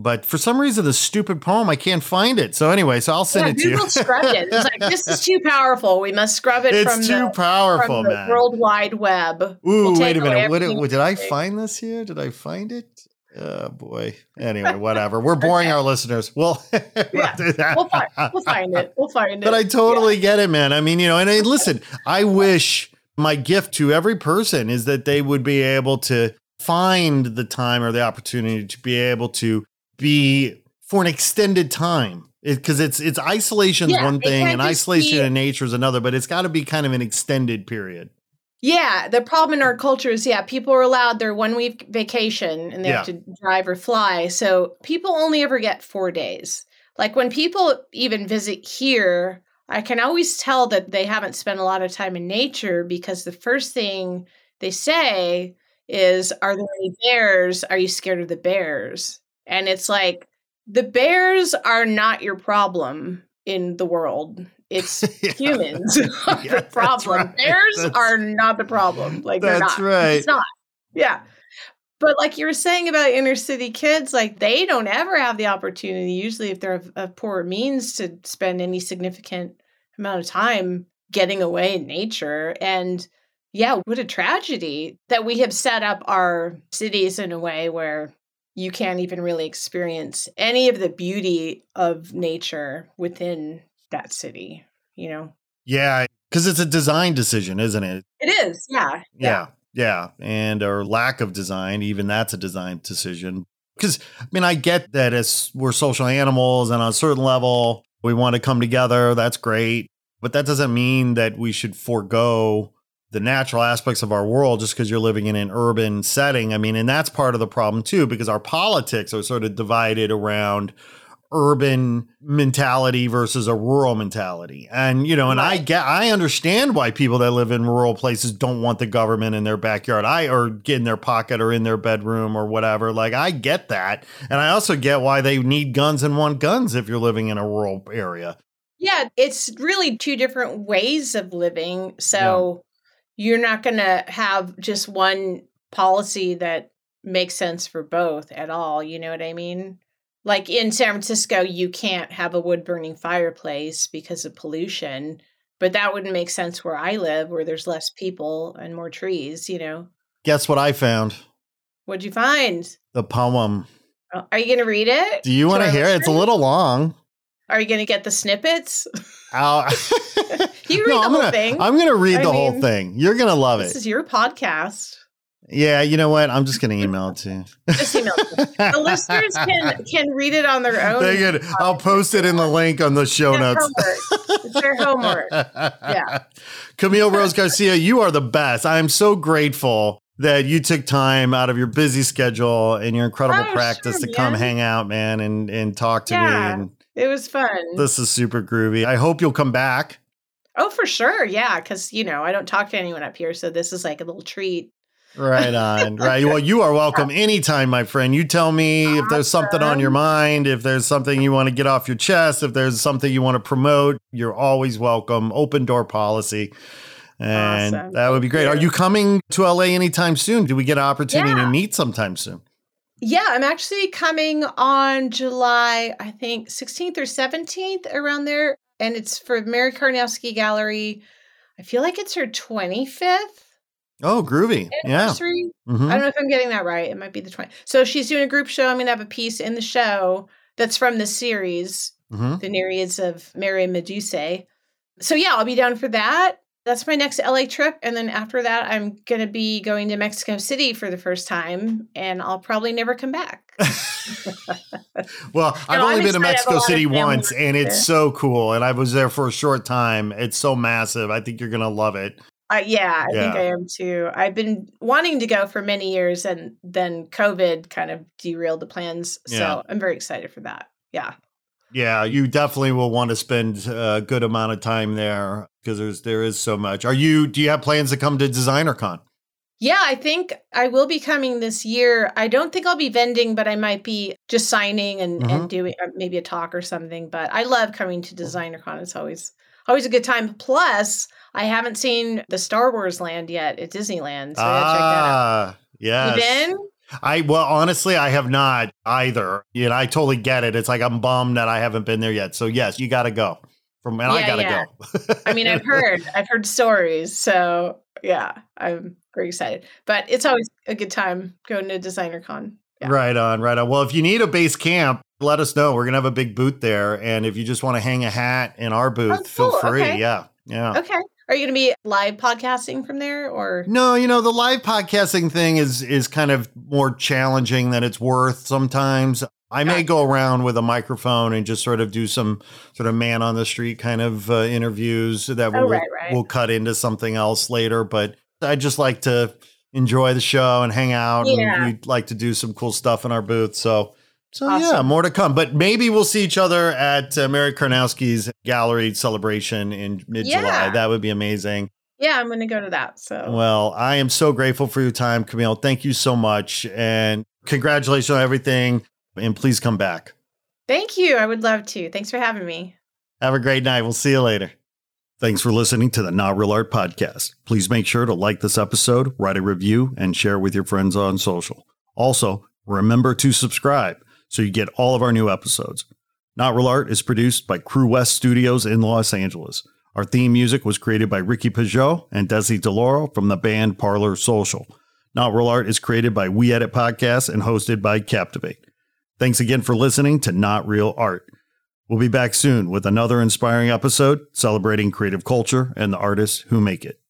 Speaker 1: But for some reason, the stupid poem, I can't find it. So anyway, so I'll send
Speaker 2: yeah,
Speaker 1: it to
Speaker 2: Google
Speaker 1: you.
Speaker 2: scrubbed it. It's like this is too powerful. We must scrub it
Speaker 1: it's
Speaker 2: from
Speaker 1: too
Speaker 2: the,
Speaker 1: powerful,
Speaker 2: from the
Speaker 1: man.
Speaker 2: World Wide Web.
Speaker 1: Ooh,
Speaker 2: We'll
Speaker 1: wait a minute. What, what- did I find this here? Did I find it? Oh boy. Anyway, whatever. We're boring our listeners. We'll,
Speaker 2: Yeah,
Speaker 1: do that.
Speaker 2: We'll find. We'll find it. We'll find it.
Speaker 1: But I totally get it, man. I mean, you know, and I, listen, I wish my gift to every person is that they would be able to find the time or the opportunity to be able to be for an extended time. Because it's it's isolation is
Speaker 2: Yeah,
Speaker 1: one thing and isolation
Speaker 2: be-
Speaker 1: in nature is another, but it's got to be kind of an extended period.
Speaker 2: Yeah, the problem in our culture is yeah, people are allowed their one week vacation and they have to drive or fly. So people only ever get four days. Like when people even visit here, I can always tell that they haven't spent a lot of time in nature because the first thing they say is, Are there any bears? Are you scared of the bears? And it's like, the bears are not your problem in the world. It's
Speaker 1: Yeah.
Speaker 2: humans are
Speaker 1: Yeah,
Speaker 2: the problem.
Speaker 1: right.
Speaker 2: Bears
Speaker 1: That's-
Speaker 2: are not the problem. Like they're
Speaker 1: That's
Speaker 2: not.
Speaker 1: right.
Speaker 2: It's not. Yeah. But like you were saying about inner city kids, like they don't ever have the opportunity, usually if they're of, of poor means, to spend any significant amount of time getting away in nature. And yeah, what a tragedy that we have set up our cities in a way where you can't even really experience any of the beauty of nature within that city, you know?
Speaker 1: Yeah, because it's a design decision, isn't it?
Speaker 2: It is, yeah.
Speaker 1: Yeah. Yeah. And or lack of design, even that's a design decision. Because I mean, I get that as we're social animals and on a certain level, we want to come together. That's great. But that doesn't mean that we should forego the natural aspects of our world just because you're living in an urban setting. I mean, and that's part of the problem too, because our politics are sort of divided around urban mentality versus a rural mentality. And you know, and I get I understand why people that live in rural places don't want the government in their backyard. I or get in their pocket or in their bedroom or whatever. Like I get that. And I also get why they need guns and want guns if you're living in a rural area.
Speaker 2: Yeah, it's really two different ways of living. So you're not going to have just one policy that makes sense for both at all. You know what I mean? Like in San Francisco, you can't have a wood burning fireplace because of pollution, but that wouldn't make sense where I live, where there's less people and more trees. You know,
Speaker 1: Guess what I found?
Speaker 2: what'd you find?
Speaker 1: The poem.
Speaker 2: Oh, Are you going to read it?
Speaker 1: Do you want to hear it? It's a little long.
Speaker 2: Are you going to get the snippets?
Speaker 1: I'll,
Speaker 2: You read
Speaker 1: no,
Speaker 2: the
Speaker 1: I'm
Speaker 2: whole
Speaker 1: gonna,
Speaker 2: thing.
Speaker 1: I'm gonna read
Speaker 2: I
Speaker 1: the whole thing. You're gonna love it.
Speaker 2: this is your podcast.
Speaker 1: Yeah, you know what? I'm just gonna email it to you.
Speaker 2: Just email it. the listeners can can read it on their own.
Speaker 1: They could- I'll post it in the link on the show
Speaker 2: Their
Speaker 1: notes.
Speaker 2: homework. It's their homework. Yeah.
Speaker 1: Camille Rose Garcia, you are the best. I am so grateful that you took time out of your busy schedule and your incredible
Speaker 2: Oh,
Speaker 1: practice
Speaker 2: sure,
Speaker 1: to come
Speaker 2: man.
Speaker 1: hang out, man, and and talk to
Speaker 2: Yeah.
Speaker 1: me. And
Speaker 2: It was fun.
Speaker 1: this is super groovy. I hope you'll come back.
Speaker 2: Oh, for sure. Yeah. Because, you know, I don't talk to anyone up here. So this is like a little treat.
Speaker 1: Right on. Right. Well, you are welcome anytime, my friend. You tell me if there's something on your mind, if there's something you want to get off your chest, if there's something you want to promote, you're always welcome. Open door policy. And
Speaker 2: Awesome.
Speaker 1: that would be great.
Speaker 2: you.
Speaker 1: Are you coming to LA anytime soon? Do we get an opportunity to meet sometime soon?
Speaker 2: Yeah, I'm actually coming on July, I think 16th or 17th around there. And it's for Merry Karnowsky Gallery. I feel like it's her 25th
Speaker 1: Oh, groovy. Yeah.
Speaker 2: anniversary.
Speaker 1: Mhm.
Speaker 2: I don't know if I'm getting that right. It might be the 20th. So she's doing a group show. I'm going to have a piece in the show that's from the series,
Speaker 1: Mhm.
Speaker 2: The Nereids of Mare Medusa. So yeah, I'll be down for that. That's my next LA trip. And then after that, I'm going to be going to Mexico City for the first time, and I'll probably never come back.
Speaker 1: Well, I've only been to
Speaker 2: excited. I have a
Speaker 1: Mexico City once, and it's
Speaker 2: there.
Speaker 1: so cool. And I was there for a short time. It's so massive. I think you're gonna love it.
Speaker 2: Uh, yeah, I think I am too. I've been wanting to go for many years, and then COVID kind of derailed the plans. So
Speaker 1: Yeah.
Speaker 2: I'm very excited for that. Yeah.
Speaker 1: Yeah, you definitely will want to spend a good amount of time there because there's there is so much. Are you? Do you have plans to come to DesignerCon?
Speaker 2: Yeah, I think I will be coming this year. I don't think I'll be vending, but I might be just signing and,
Speaker 1: Mhm.
Speaker 2: and doing uh, maybe a talk or something. But I love coming to DesignerCon. It's always always a good time. Plus, I haven't seen the Star Wars land yet at Disneyland, so I gotta check that out.
Speaker 1: ah, yes.
Speaker 2: You been?
Speaker 1: I well, honestly, I have not either. You know, I totally get it. It's like I'm bummed that I haven't been there yet. So yes, you got to go. From and I got to
Speaker 2: yeah.
Speaker 1: go.
Speaker 2: I mean, I've heard, I've heard stories. So yeah, I'm very excited. But it's always a good time going to DesignerCon. Yeah.
Speaker 1: Right on, right on. Well, if you need a base camp, let us know. We're gonna have a big booth there, and if you just want to hang a hat in our booth,
Speaker 2: Oh,
Speaker 1: feel free.
Speaker 2: Okay.
Speaker 1: Yeah, yeah.
Speaker 2: Okay. Are you going to be live podcasting from there or?
Speaker 1: No, you know the live podcasting thing is is kind of more challenging than it's worth sometimes. I may go around with a microphone and just sort of do some sort of man on the street kind of uh, interviews that
Speaker 2: Oh,
Speaker 1: will
Speaker 2: right, right.
Speaker 1: will cut into something else later. But I just like to enjoy the show and hang out,
Speaker 2: Yeah.
Speaker 1: and we'd like to do some cool stuff in our booth. So. So yeah, more to come. But maybe we'll see each other at uh, Merry Karnowsky's gallery celebration in mid July.
Speaker 2: Yeah.
Speaker 1: That would be amazing.
Speaker 2: Yeah, I'm going to go to that. So
Speaker 1: Well, I am so grateful for your time, Camille. Thank you so much. And congratulations on everything. And please come back.
Speaker 2: thank you. I would love to. Thanks for having me.
Speaker 1: Have a great night. We'll see you later. Thanks for listening to the Not Real Art Podcast. Please make sure to like this episode, write a review, and share with your friends on social. Also, remember to subscribe so you get all of our new episodes. Not Real Art is produced by Crewest Studios in Los Angeles. Our theme music was created by Ricky Pajot and Desi DeLauro from the band Parlor Social. Not Real Art is created by We Edit Podcasts and hosted by Captivate. Thanks again for listening to Not Real Art. We'll be back soon with another inspiring episode celebrating creative culture and the artists who make it.